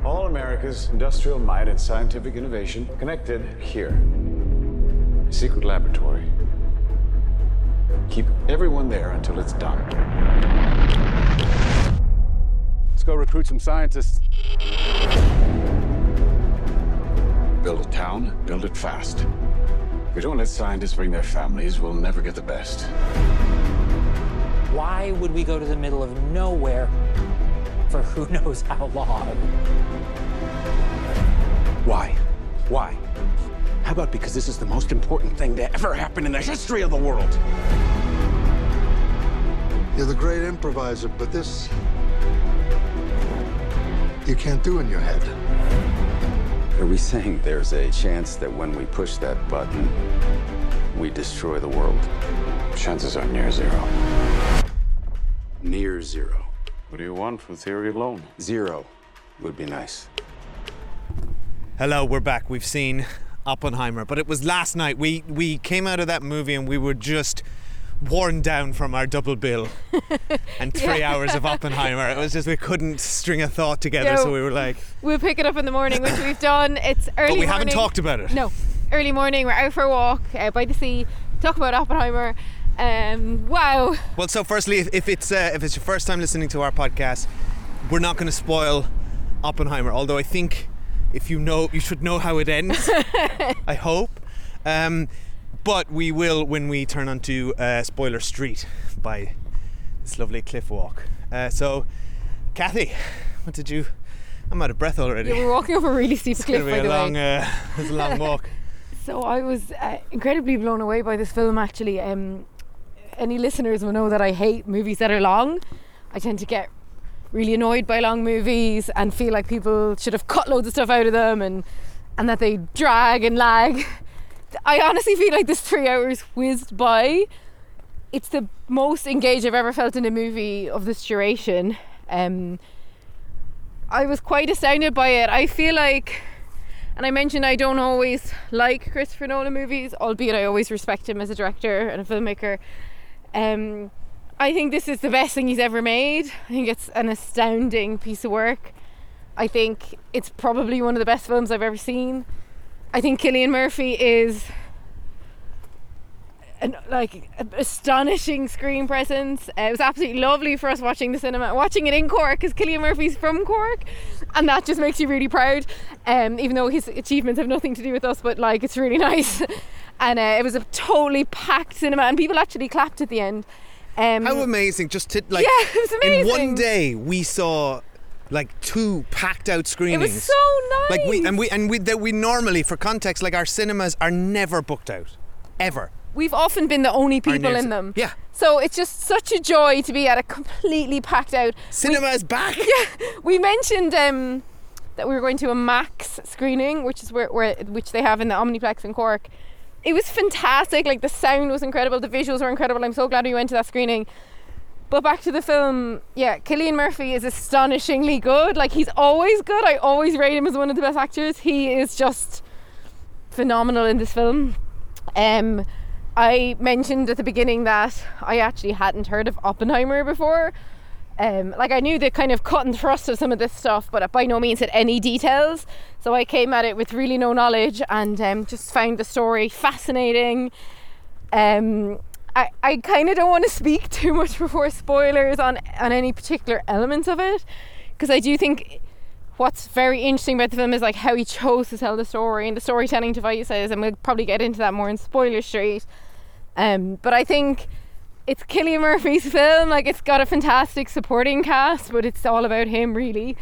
All America's industrial might and scientific innovation connected here. A secret laboratory. Keep everyone there until it's done. Let's go recruit some scientists. Build a town, build it fast. If we don't let scientists bring their families, we'll never get the best. Why would we go to the middle of nowhere for who <laughs> knows how long? Why? Why? How about because this is the most important thing to ever happen in the history of the world? You're the great improviser, but this. you can't do in your head. Are we saying there's a chance that when we push that button, we destroy the world? Chances are near zero. Near zero. What do you want from theory alone? Zero would be nice. Hello, we're back. We've seen Oppenheimer, but it was last night. We we came out of that movie and we were just worn down from our double bill <laughs> and three hours of Oppenheimer. It was just we couldn't string a thought together, Yeah, so we were like, We'll pick it up in the morning, which we've done. It's early but we morning. haven't talked about it. No, early morning. We're out for a walk uh, by the sea. Talk about Oppenheimer. Um, wow. Well, so firstly, if, if it's uh, if it's your first time listening to our podcast, we're not going to spoil Oppenheimer. Although I think if you know, you should know how it ends. <laughs> I hope. Um, but we will when we turn onto uh, Spoiler Street by this lovely cliff walk. Uh, so, Kathy, what did you? I'm out of breath already. Yeah, we're walking up a really steep it's cliff, gonna by be a the long, way. uh, it's a long walk. <laughs> So I was uh, incredibly blown away by this film. Actually, um, any listeners will know that I hate movies that are long. I tend to get really annoyed by long movies and feel like people should have cut loads of stuff out of them and and that they drag and lag. <laughs> I honestly feel like this three hours whizzed by. It's the most engaged I've ever felt in a movie of this duration. Um, I was quite astounded by it. I feel like, and I mentioned I don't always like Christopher Nolan movies, albeit I always respect him as a director and a filmmaker. Um, I think this is the best thing he's ever made. I think it's an astounding piece of work. I think it's probably one of the best films I've ever seen. I think Cillian Murphy is an like astonishing screen presence. Uh, it was absolutely lovely for us watching the cinema, watching it in Cork, because Cillian Murphy's from Cork, and that just makes you really proud. Um, even though his achievements have nothing to do with us, but like it's really <laughs> nice. and uh, it was a totally packed cinema, and people actually clapped at the end. Um, How amazing! Just to like, Yeah, <laughs> it was in one day we saw like two packed out screenings. it was so nice. Like we and we and we that we normally for context like our cinemas are never booked out, ever. We've often been the only people in them. Yeah. So it's just such a joy to be at a completely packed out. Cinema is back. <laughs> Yeah. We mentioned um, that we were going to a Max screening, which is where, where which they have in the Omniplex in Cork. It was fantastic. Like the sound was incredible, the visuals were incredible. I'm so glad we went to that screening. But back to the film, yeah, Cillian Murphy is astonishingly good. Like he's always good. I always rate him as one of the best actors. He is just phenomenal in this film. Um, I mentioned at the beginning that I actually hadn't heard of Oppenheimer before. Um, like I knew the kind of cut and thrust of some of this stuff, but by no means had any details. So I came at it with really no knowledge and um, just found the story fascinating. Um, I, I kind of don't want to speak <laughs> too much before spoilers on on any particular elements of it, because I do think what's very interesting about the film is like how he chose to tell the story and the storytelling devices, and we'll probably get into that more in spoiler street. Um, but I think it's Cillian Murphy's <laughs> film. Like it's got a fantastic supporting cast, but it's all about him really.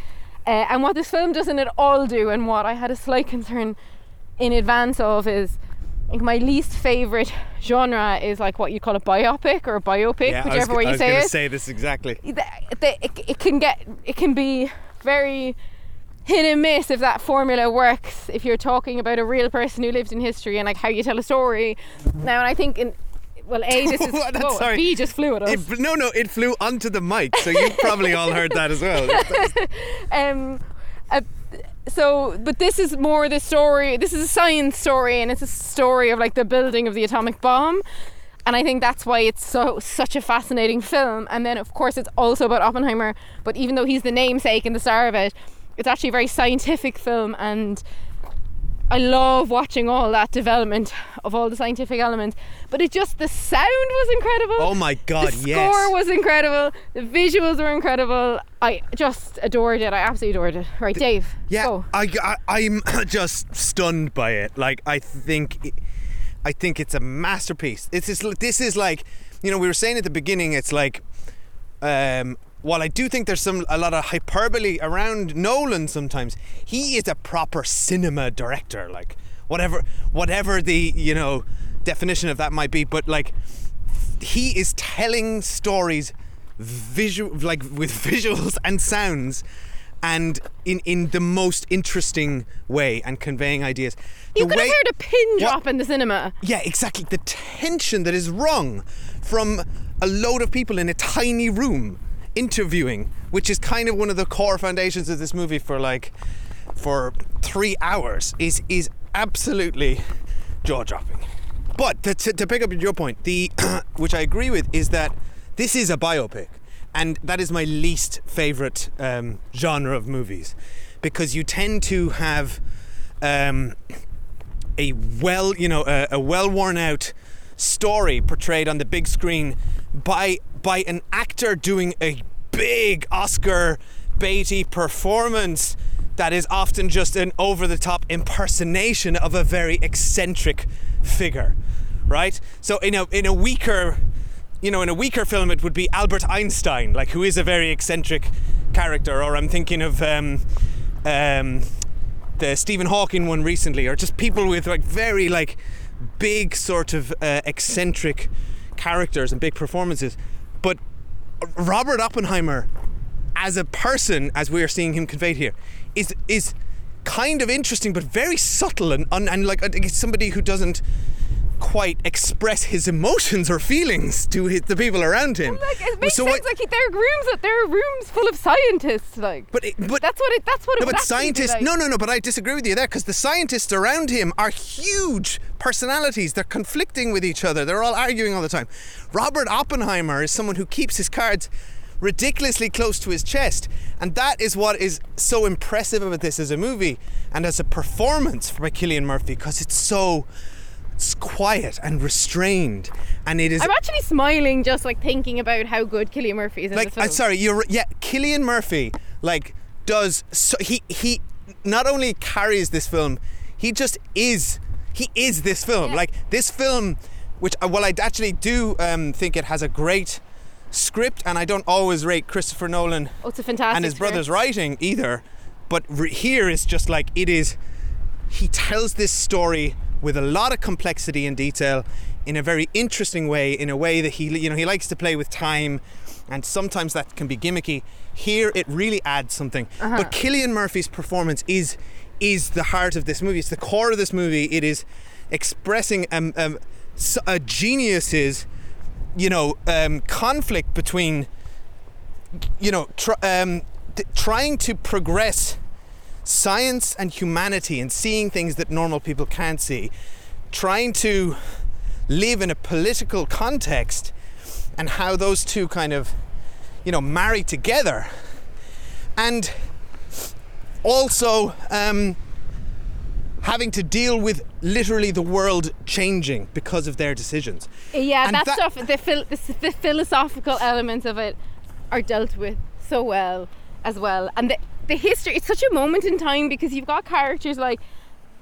Uh, and what this film doesn't at all do, and what I had a slight concern in advance of, is like my least favorite genre is like what you call a biopic or a biopic, Yeah, I was, whichever way I you was say gonna say this exactly. it, it can get it can be very hit and miss if that formula works if you're talking about a real person who lived in history and like how you tell a story now and I think in well a this <laughs> is whoa, Sorry. bee just flew at us It, no, no, it flew onto the mic, so you <laughs> probably all heard that as well. <laughs> um uh, so but this is more the story this is a science story and it's a story of like the building of the atomic bomb. And I think that's why it's so such a fascinating film. And then of course it's also about Oppenheimer. But even though he's the namesake and the star of it it's actually a very scientific film. And I love watching all that development of all the scientific elements. But it just the sound was incredible. Oh my God, The yes. score was incredible. The visuals were incredible. I just adored it. I absolutely adored it. Right, Dave. Yeah, go. I, I I'm <coughs> just stunned by it. Like I think, it- I think it's a masterpiece. This is this is like, you know, we were saying at the beginning. It's like, um, while I do think there's some a lot of hyperbole around Nolan sometimes, he is a proper cinema director. Like whatever whatever the you know definition of that might be, but like he is telling stories visual like with <laughs> visuals and sounds and in in the most interesting way and conveying ideas You The could have heard a pin drop in the cinema. yeah exactly the tension that is wrung from a load of people in a tiny room interviewing which is kind of one of the core foundations of this movie for like for 3 hours is is absolutely jaw-dropping. But to, to, to pick up your point, the <clears throat> which I agree with is that this is a biopic, and that is my least favorite um, genre of movies, because you tend to have um, a well, you know, a, a well worn out story portrayed on the big screen by by an actor doing a big Oscar Beatty performance that is often just an over the top impersonation of a very eccentric figure right so in a in a weaker you know in a weaker film it would be Albert Einstein like who is a very eccentric character or I'm thinking of um, um, the Stephen Hawking one recently, or just people with like very like big sort of uh, eccentric characters and big performances. But Robert Oppenheimer, as a person, as we are seeing him conveyed here, is is kind of interesting, but very subtle and and, and like it's somebody who doesn't quite express his emotions or feelings to his, the people around him. Like it makes So sense. what- like there are rooms that there are rooms full of scientists. Like, but it, but that's what it. That's what no, but scientists. like. No, no, no. But I disagree with you there because the scientists around him are huge personalities. They're conflicting with each other. They're all arguing all the time. Robert Oppenheimer is someone who keeps his cards ridiculously close to his chest, and that is what is so impressive about this as a movie and as a performance by Cillian Murphy because it's so. It's quiet and restrained, and it is I'm actually smiling just like thinking about how good Cillian Murphy is in like. I'm sorry, you're yeah. Cillian Murphy like does so he he not only carries this film, he just is he is this film. Like this film, which uh, well I actually do um, think it has a great script, and I don't always rate Christopher Nolan Oh, it's a fantastic and his brother's writing either. But re- here is just like it is. He tells this story with a lot of complexity and detail in a very interesting way, in a way that he you know he likes to play with time, and sometimes that can be gimmicky. Here it really adds something. Uh-huh. But Cillian Murphy's performance is is the heart of this movie. It's the core of this movie. It is expressing um, um, a genius's you know um, conflict between you know tr- um, th- trying to progress science and humanity and seeing things that normal people can't see trying to live in a political context and how those two kind of you know marry together and also um, having to deal with literally the world changing because of their decisions Yeah, And that, that- stuff, the, phil- the, the philosophical elements of it are dealt with so well as well. And the, the history, it's such a moment in time because you've got characters like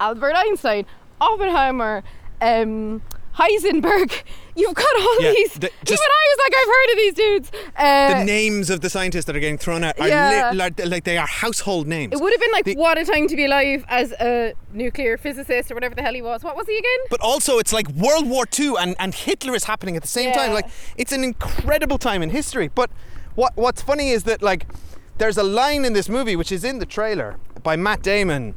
Albert Einstein, Oppenheimer, um, Heisenberg. <laughs> You've got all Yeah, these. the- even I was like, I've heard of these dudes. Uh, the names of the scientists that are getting thrown out are Yeah. li- like, like they are household names it would have been like, The- what a time to be alive as a nuclear physicist or whatever the hell he was. What was he again? but also it's like World War II and, and Hitler is happening at the same time. Like it's an incredible time in history. But what what's funny is that like there's a line in this movie which is in the trailer by Matt Damon,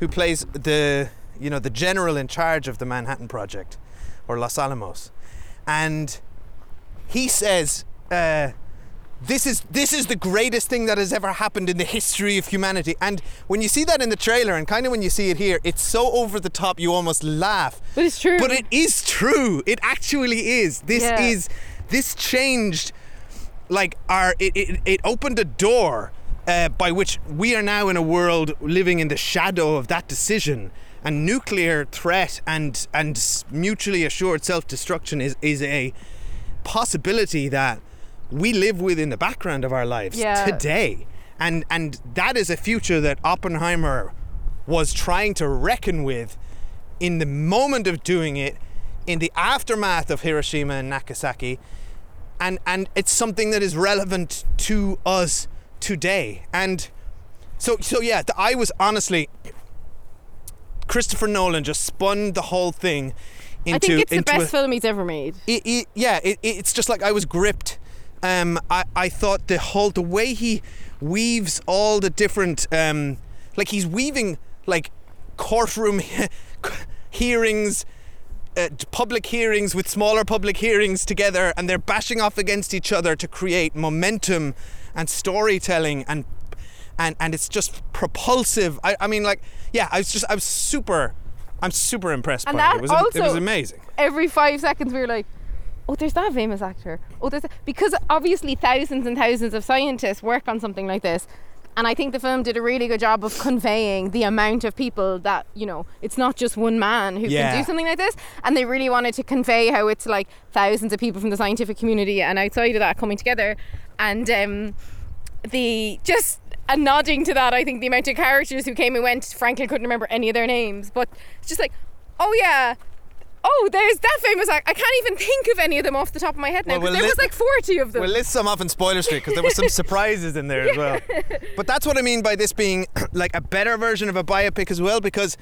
who plays the you know the general in charge of the Manhattan Project or Los Alamos, and he says. Uh, this is this is the greatest thing that has ever happened in the history of humanity. And when you see that in the trailer, and kind of when you see it here, it's so over the top you almost laugh. But it's true. But it is true. It actually is. This Yeah. is this changed like our it, it, it opened a door uh, by which we are now in a world living in the shadow of that decision and nuclear threat and and mutually assured self-destruction is is a possibility that we live with in the background of our lives Yeah. today and and that is a future that Oppenheimer was trying to reckon with in the moment of doing it in the aftermath of Hiroshima and Nagasaki and and it's something that is relevant to us today and so so yeah th- I was honestly Christopher Nolan just spun the whole thing into I think it's the best a- film he's ever made. it, it, yeah, it, it- it's just like I was gripped. Um, I, I thought the whole the way he weaves all the different um, like he's weaving like courtroom <laughs> hearings, uh, public hearings with smaller public hearings together, and they're bashing off against each other to create momentum and storytelling and and and it's just propulsive. I, I mean, like, yeah, I was just I was super. I'm super impressed And by that it. It was, also it was amazing. Every five seconds, we were like, "Oh, there's that famous actor." Oh, there's that. because obviously thousands and thousands of scientists work on something like this, and I think the film did a really good job of conveying the amount of people that you know. It's not just one man who Yeah. can do something like this, and they really wanted to convey how it's like thousands of people from the scientific community and outside of that coming together, and um, the just a nodding to that. I think the amount of characters who came and went, frankly, couldn't remember any of their names, but it's just like, oh yeah. Oh, there's that famous act. I can't even think of any of them off the top of my head now Well, we'll there was like 40 of them. We'll list some off in Spoiler Street because there were some <laughs> surprises in there as well. <laughs> But that's what I mean by this being <clears throat> like a better version of a biopic as well because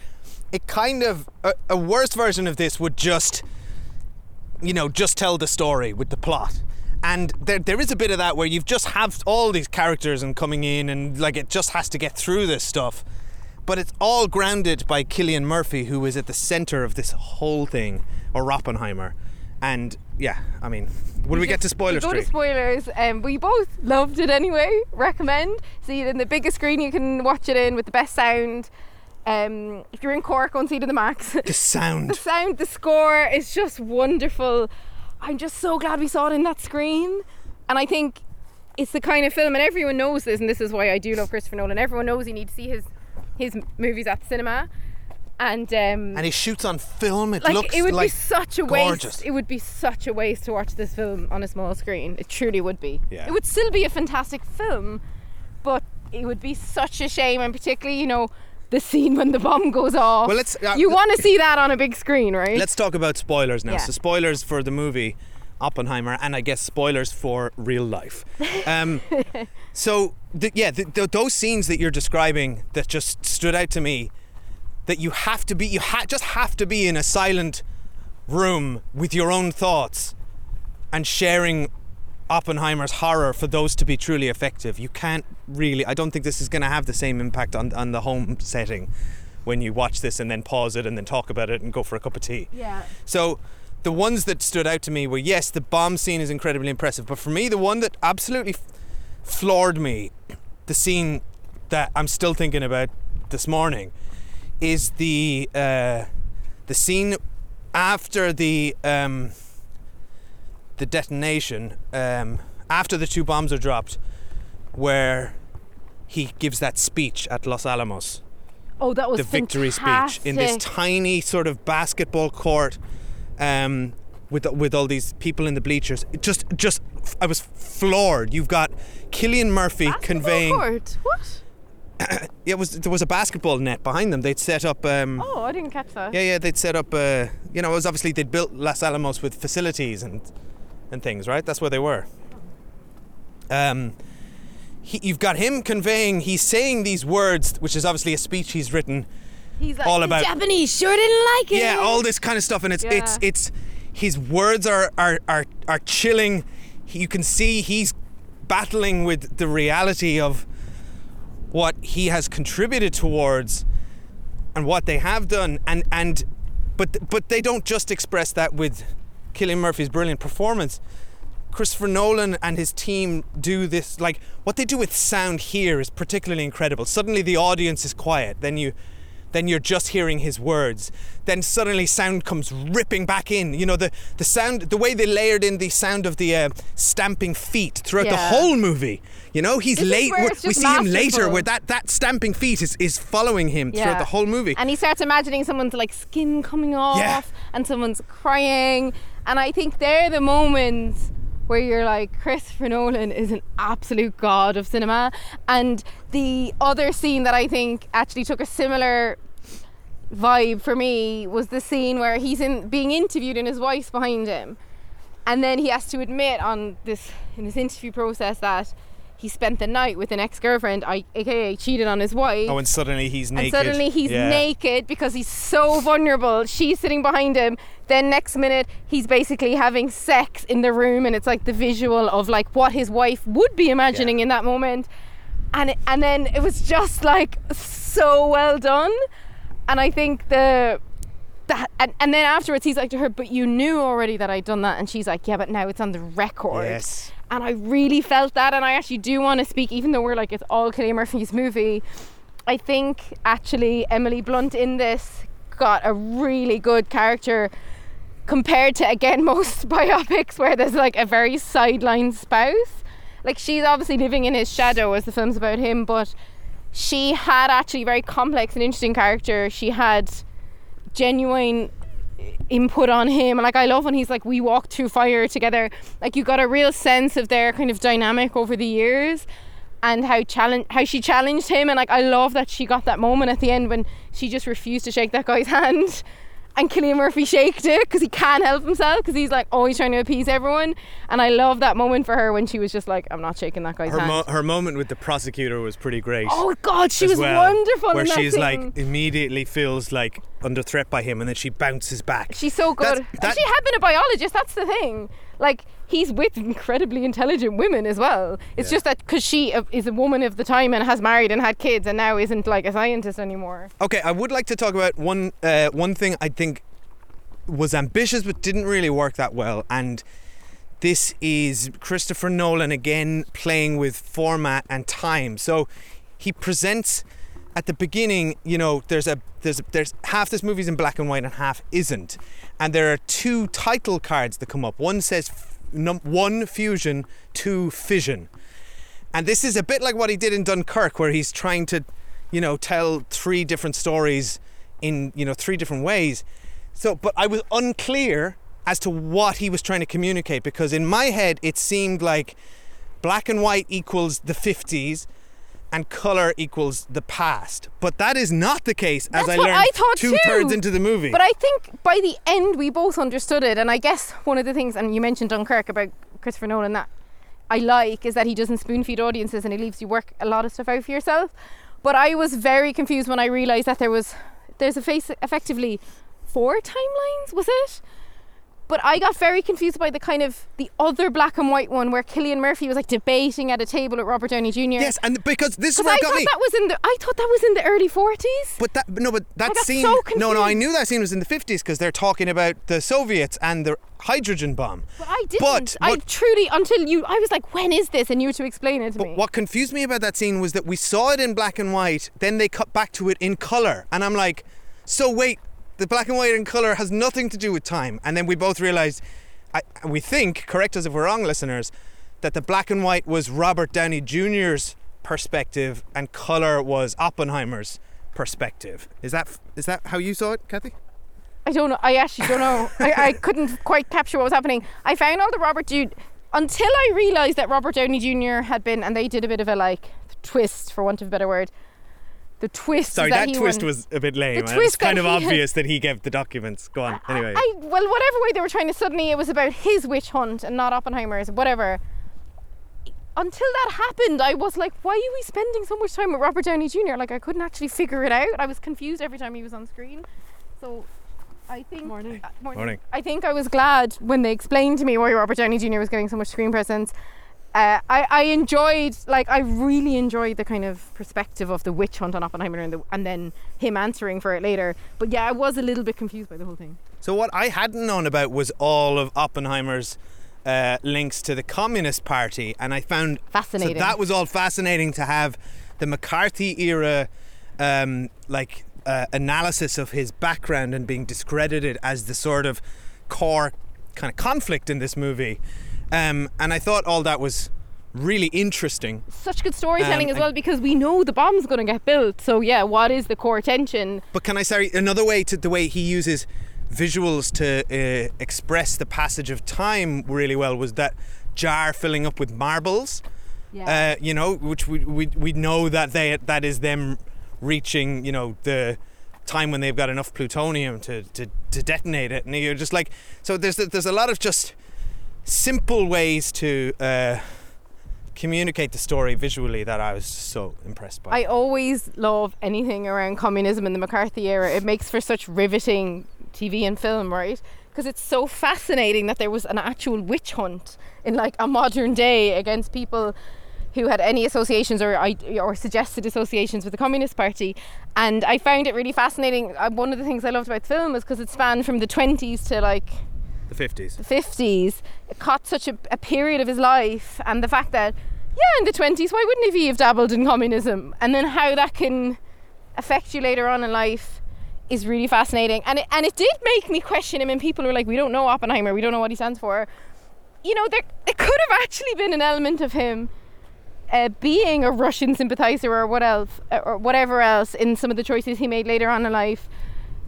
it kind of a, a worse version of this would just you know just tell the story with the plot. And there, there is a bit of that where you've just have all these characters and coming in and like it just has to get through this stuff. But it's all grounded by Cillian Murphy, who is at the center of this whole thing, or Oppenheimer. And yeah, I mean, will we, get to spoiler we go to spoilers. Um, we both loved it anyway. Recommend. See it in the biggest screen you can watch it in with the best sound. Um, if you're in Cork, go and see it in the Max. the <laughs> sound. the sound, the score is just wonderful. I'm just so glad we saw it in that screen. And I think it's the kind of film, and everyone knows this, and this is why I do love Christopher Nolan. Everyone knows you need to see his his movies at the cinema. And um, and he shoots on film. It like looks it would like be such a gorgeous. waste. It would be such a waste to watch this film on a small screen. It truly would be. Yeah. It would still be a fantastic film, but it would be such a shame, and particularly you know the scene when the bomb goes off. Well, let's- uh, you want to see that on a big screen, right? Let's talk about spoilers now. Yeah. So spoilers for the movie Oppenheimer, and I guess spoilers for real life. <laughs> Um, so the, yeah, those scenes that you're describing that just stood out to me, that you have to be, you ha- just have to be in a silent room with your own thoughts and sharing Oppenheimer's horror for those to be truly effective. You can't really. I don't think this is going to have the same impact on on the home setting when you watch this and then pause it and then talk about it and go for a cup of tea. Yeah. So the ones that stood out to me were yes, the bomb scene is incredibly impressive, but for me, the one that absolutely floored me, the scene that I'm still thinking about this morning, is the uh, the scene after the um, the detonation, um, after the two bombs are dropped, where he gives that speech at Los Alamos. Oh, that was the victory speech in this tiny sort of basketball court um, with with all these people in the bleachers. It just just I was floored. You've got Cillian Murphy conveying. Court. What? <clears throat> It was there was a basketball net behind them. They'd set up. Um, Oh, I didn't catch that. Yeah, yeah, they'd set up. Uh, you know, it was obviously they'd built Los Alamos with facilities and and things, right? That's where they were. Um, he, you've got him conveying. He's saying these words, which is obviously a speech he's written. He's like, all "The about Japanese sure didn't like it. yeah, all this kind of stuff, and it's it's it's his words are are are, are chilling. You can see he's battling with the reality of what he has contributed towards and what they have done, and and but but they don't just express that with Cillian Murphy's brilliant performance. Christopher Nolan and his team do this like what they do with sound here is particularly incredible. Suddenly the audience is quiet. Then you then you're just hearing his words. Then suddenly sound comes ripping back in. You know the the sound, the way they layered in the sound of the uh, stamping feet throughout the whole movie. You know he's This late. We see him later where that that stamping feet is is following him throughout the whole movie. And he starts imagining someone's like skin coming off Yeah. and someone's crying. And I think they're the moments where you're like, Christopher Nolan is an absolute god of cinema. And the other scene that I think actually took a similar vibe for me was the scene where he's in being interviewed and his wife's behind him. And then he has to admit on this in his interview process that he spent the night with an ex-girlfriend, I, aka cheated on his wife. oh, and suddenly he's naked. And suddenly he's Yeah. naked because he's so vulnerable. She's sitting behind him. Then next minute he's basically having sex in the room and it's like the visual of like what his wife would be imagining in that moment. And it, and then it was just like so well done. And I think the that and, and then afterwards he's like to her, but you knew already that I'd done that and she's like, Yeah, but now it's on the record. Yes. And I really felt that and I actually do want to speak, even though we're like it's all Cillian Murphy's movie. I think actually Emily Blunt in this got a really good character compared to again <laughs> most biopics where there's like a very sidelined spouse. Like she's obviously living in his shadow as the film's about him, but she had actually a very complex and interesting character. She had genuine input on him. Like I love when he's like, we walked through fire together. Like you got a real sense of their kind of dynamic over the years and how challenge how she challenged him and like I love that she got that moment at the end when she just refused to shake that guy's <laughs> hand and Cillian Murphy shaked it because he can't help himself because he's like always trying to appease everyone and I love that moment for her when she was just like I'm not shaking that guy's Her, hand mo- her moment with the prosecutor was pretty great. Oh God, she was well, wonderful Where in that she's scene. like immediately feels like under threat by him, and then she bounces back. She's so good. That- she had been a biologist. That's the thing. Like he's with incredibly intelligent women as well. It's Yeah. just that because she uh, is a woman of the time and has married and had kids and now isn't like a scientist anymore. Okay, I would like to talk about one uh, one thing I think was ambitious but didn't really work that well, and this is Christopher Nolan again playing with format and time. So he presents at the beginning, you know, there's a there's there's half this movie's in black and white and half isn't, and there are two title cards that come up. One says num- one fusion, two fission. And this is a bit like what he did in Dunkirk, where he's trying to, you know, tell three different stories in, you know, three different ways. So, but I was unclear as to what he was trying to communicate because in my head it seemed like black and white equals the 50s and color equals the past. But that is not the case as That's I learned I thought two too. thirds into the movie. But I think by the end we both understood it, and I guess one of the things, and you mentioned Dunkirk about Christopher Nolan that I like is that he doesn't spoon feed audiences and he leaves you work a lot of stuff out for yourself. But I was very confused when I realised that there was there's a face effectively four timelines, was it? But I got very confused by the kind of the other black and white one where Cillian Murphy was like debating at a table with Robert Downey Jr. yes, and because this is where I it got thought me. that was in the I thought that was in the early forties. But that no, but that I got scene. so no, no, I knew that scene was in the fifties because they're talking about the Soviets and the hydrogen bomb. But I didn't. But I truly until you. I was like, when is this? And you were to explain it to me. What confused me about that scene was that we saw it in black and white, then they cut back to it in color, and I'm like, so wait, the black and white and color has nothing to do with time. And then we both realized, I, we think, correct us if we're wrong, listeners, that the black and white was Robert Downey Jr.'s perspective and color was Oppenheimer's perspective. Is that is that how you saw it, Kathy? I don't know. I actually don't know. <laughs> I, I couldn't quite capture what was happening. I found all the Robert Dude until I realised that Robert Downey Jr. had been, and they did a bit of a like twist, for want of a better word. The twist. Sorry, that, that twist won- was a bit lame. The It was twist kind of he had- obvious that he gave the documents. Go on. Anyway. I well, whatever way they were trying to suddenly, it was about his witch hunt and not Oppenheimer's, whatever. Until that happened, I was like, why are we spending so much time with Robert Downey Jr.? Like, I couldn't actually figure it out. I was confused every time he was on screen. So, I think. Morning. Uh, morning. I think I was glad when they explained to me why Robert Downey Jr. was getting so much screen presence. Uh, I, I enjoyed, like, I really enjoyed the kind of perspective of the witch hunt on Oppenheimer and, the, and then him answering for it later. But yeah, I was a little bit confused by the whole thing. So what I hadn't known about was all of Oppenheimer's uh, links to the Communist Party, and I found Fascinating. So that was all fascinating to have the McCarthy era, um, like uh, analysis of his background and being discredited as the sort of core kind of conflict in this movie. Um, and I thought all that was really interesting. Such good storytelling Um, as well because we know the bomb's going to get built. So yeah, what is the core tension? But can I say another way to the way he uses visuals to uh, express the passage of time really well was that jar filling up with marbles. Yeah. Uh, you know, which we, we we know that they that is them reaching you know the time when they've got enough plutonium to, to, to detonate it, and you're just like so. There's there's a lot of just simple ways to uh, communicate the story visually that I was so impressed by. I always love anything around communism in the McCarthy era. It makes for such riveting TV and film, right? Because it's so fascinating that there was an actual witch hunt in like a modern day against people who had any associations or or suggested associations with the Communist Party, and I found it really fascinating. Uh, One of the things I loved about the film was because it spanned from the twenties to like the 50s. the 50s it caught such a, a period of his life and the fact that yeah in the 20s why wouldn't he have dabbled in communism? And then how that can affect you later on in life is really fascinating. And it, and it did make me question him and people were like we don't know Oppenheimer. We don't know what he stands for. You know there it could have actually been an element of him uh, being a Russian sympathizer or what else or whatever else in some of the choices he made later on in life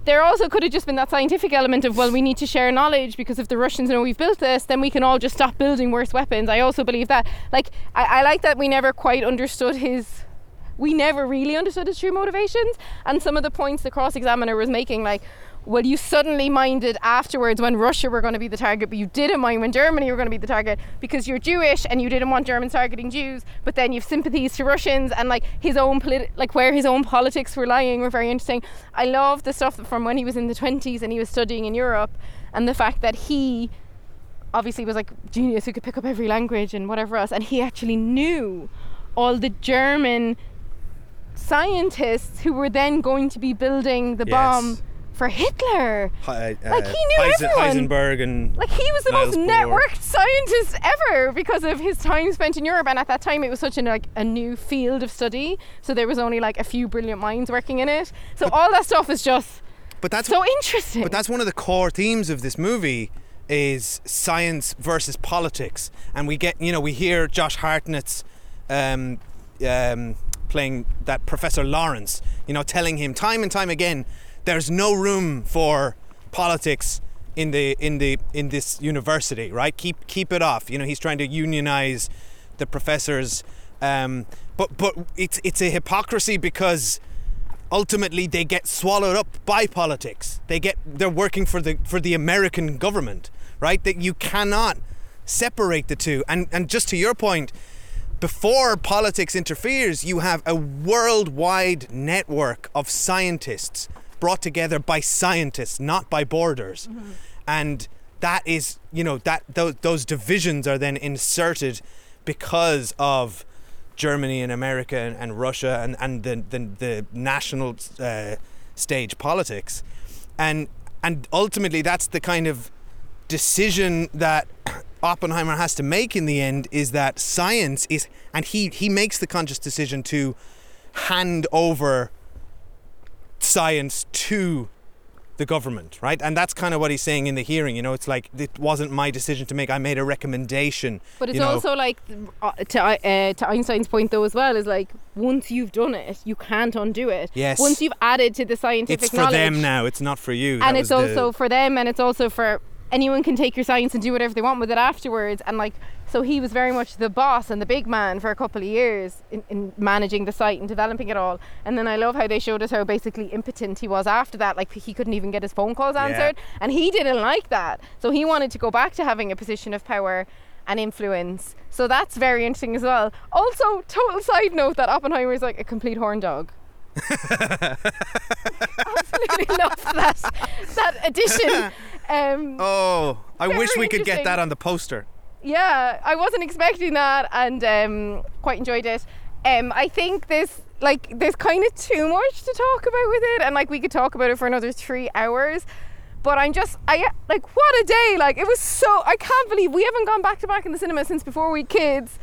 there also could have just been that scientific element of well we need to share knowledge because if the russians know we've built this then we can all just stop building worse weapons. I also believe that like i, I like that we never quite understood his we never really understood his true motivations. And some of the points the cross examiner was making like well you suddenly minded afterwards when russia were going to be the target but you didn't mind when germany were going to be the target because you're jewish and you didn't want germans targeting jews but then you've sympathies to russians and like his own polit- like where his own politics were lying were very interesting i love the stuff from when he was in the 20s and he was studying in europe and the fact that he obviously was like genius who could pick up every language and whatever else and he actually knew all the german scientists who were then going to be building the Yes. bomb for hitler. Hi- uh, Like, he knew Heisen- everyone. Heisenberg and like he was the Niels most Bohr. networked scientist ever because of his time spent in Europe. And at that time it was such an like a new field of study. So there was only like a few brilliant minds working in it. So all that stuff is just But that's so interesting. But that's one of the core themes of this movie is science versus politics, and we get you know we hear Josh Hartnett's um, um, playing that Professor Lawrence, you know, telling him time and time again, there's no room for politics in the in the in this university, right? Keep keep it off. You know, he's trying to unionize the professors, um, but but it's it's a hypocrisy because ultimately they get swallowed up by politics. They get they're working for the for the American government, right? That you cannot separate the two. And and just to your point, before politics interferes, you have a worldwide network of scientists brought together by scientists, not by borders. And that is, you know, that those, those divisions are then inserted because of Germany and America and, and Russia and, and the, the, the national uh, stage politics. And, and ultimately, that's the kind of decision that <coughs> Oppenheimer has to make in the end is that science is, and he, he makes the conscious decision to hand over science to the government, right? And that's kind of what he's saying in the hearing. You know, it's like it wasn't my decision to make. I made a recommendation. But it's you know. also like uh, to uh, to Einstein's point though as well is like once you've done it, you can't undo it. Yes. Once you've added to the scientific it's for knowledge, them now. It's not for you. And was it's the- also for them, and it's also for anyone can take your science and do whatever they want with it afterwards. And like, so he was very much the boss and the big man for a couple of years in, in managing the site and developing it all. And then I love how they showed us how basically impotent he was after that. Like he couldn't even get his phone calls Yeah. answered, and he didn't like that. So he wanted to go back to having a position of power and influence. So that's very interesting as well. Also, total side note that Oppenheimer is like a complete horn dog. <laughs> Absolutely love that that addition. <laughs> Um, Oh, I wish we could get that on the poster. Yeah, I wasn't expecting that, and um, quite enjoyed it. Um, I think there's like there's kind of too much to talk about with it, and like we could talk about it for another three hours. But I'm just I like what a day! Like it was so I can't believe we haven't gone back to back in the cinema since before we kids.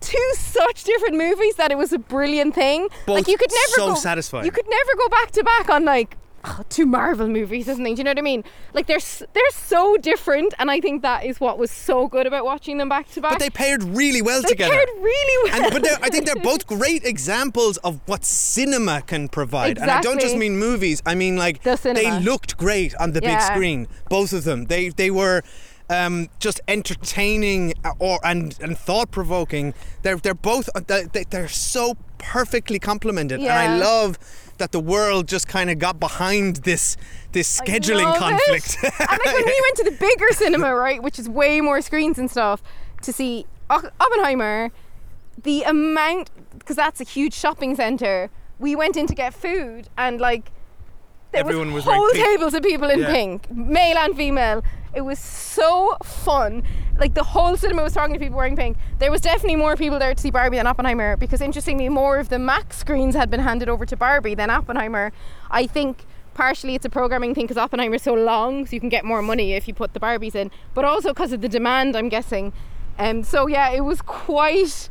Two two such different movies that it was a brilliant thing. Both like you could never so go, satisfying. You could never go back to back on like <laughs> oh, two Marvel movies, isn't it? Do you know what I mean? Like they're they're so different, and I think that is what was so good about watching them back to back. But they paired really well They together. They paired really well. And, but they're- I think they're both great examples of what cinema can provide. exactly. And I don't just mean movies. I mean like The they looked great on the big screen. Both of them. They they were um, just entertaining uh, or and and thought provoking. They're they're both uh, they, they- they're so perfectly complemented. And I love that the world just kind of got behind this this scheduling Love it. conflict. <laughs> and like when we went to the bigger <laughs> cinema, right, which is way more screens and stuff, to see O- Oppenheimer, the amount because that's a huge shopping center. We went in to get food and like there Everyone was was whole tables of people in Yeah. pink, male and female. It was so fun. Like the whole cinema was talking to people wearing pink. There was definitely more people there to see Barbie than Oppenheimer because interestingly, more of the Max screens had been handed over to Barbie than Oppenheimer. I think partially it's a programming thing because Oppenheimer's so long, so you can get more money if you put the Barbies in, but also because of the demand, I'm guessing. Um, so yeah, it was quite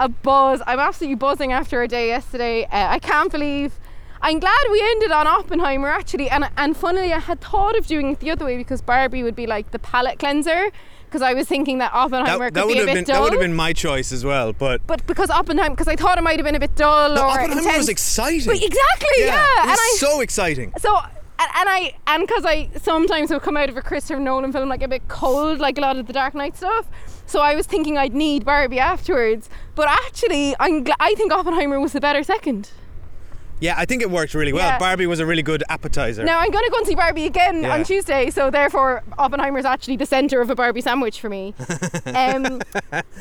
a buzz. I'm absolutely buzzing after a day yesterday. Uh, I can't believe. I'm glad we ended on Oppenheimer actually, and and funnily I had thought of doing it the other way because Barbie would be like the palate cleanser. Because I was thinking that Oppenheimer that, that would be a have bit been dull. that would have been my choice as well. But but because Oppenheimer, because I thought it might have been a bit dull no, or Oppenheimer intense. was exciting. But exactly, yeah. it and was I so exciting. so and, and I and because I sometimes will come out of a Christopher Nolan film like a bit cold, like a lot of the Dark Knight stuff. So I was thinking I'd need Barbie afterwards, but actually, I'm gl- I think Oppenheimer was the better second. Yeah, I think it worked really well. Yeah. Barbie was a really good appetizer. Now I'm going to go and see Barbie again Yeah. on Tuesday, so therefore Oppenheimer's actually the center of a Barbie sandwich for me. <laughs> um,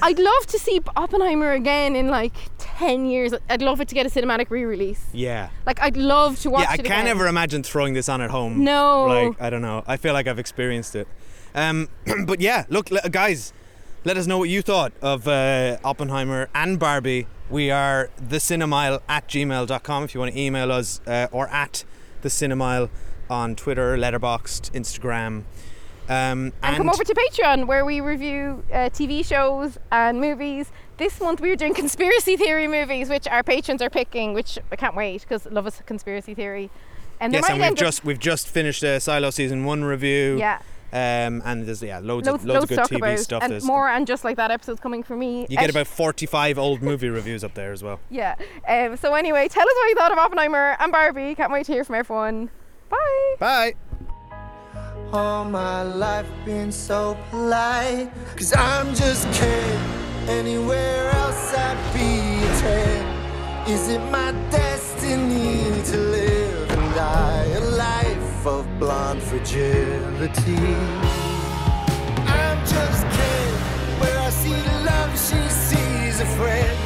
I'd love to see Oppenheimer again in like ten years. I'd love it to get a cinematic re-release. Yeah. Like I'd love to watch Yeah, I can't again. ever imagine throwing this on at home. No. Like, I don't know. I feel like I've experienced it. Um, <clears throat> but yeah, look, guys, let us know what you thought of uh, Oppenheimer and Barbie. We are thecinemile at gmail.com if you want to email us uh, or at thecinemile on Twitter, Letterboxd, Instagram. Um, and, come over to Patreon where we review uh, TV shows and movies. This month we are doing <laughs> conspiracy theory movies, which our patrons are picking, which I can't wait because love us conspiracy theory. And yes, and we've just we've just finished a Silo season one review. Yeah. Um, and there's yeah loads, loads, of loads, loads of good TV about, stuff. and There's- more and just like that episode's coming for me. You get about 45 old movie reviews up there as well. <laughs> yeah. Um, so anyway, tell us what you thought of Oppenheimer and Barbie. Can't wait to hear from everyone. Bye. Bye. All my life been so polite. Cause I'm just kid. Anywhere else I'd be a 10. Is it my destiny to live and die a life of blonde fragility? I'm just kid. Where I see love, she sees a friend.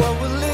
What will it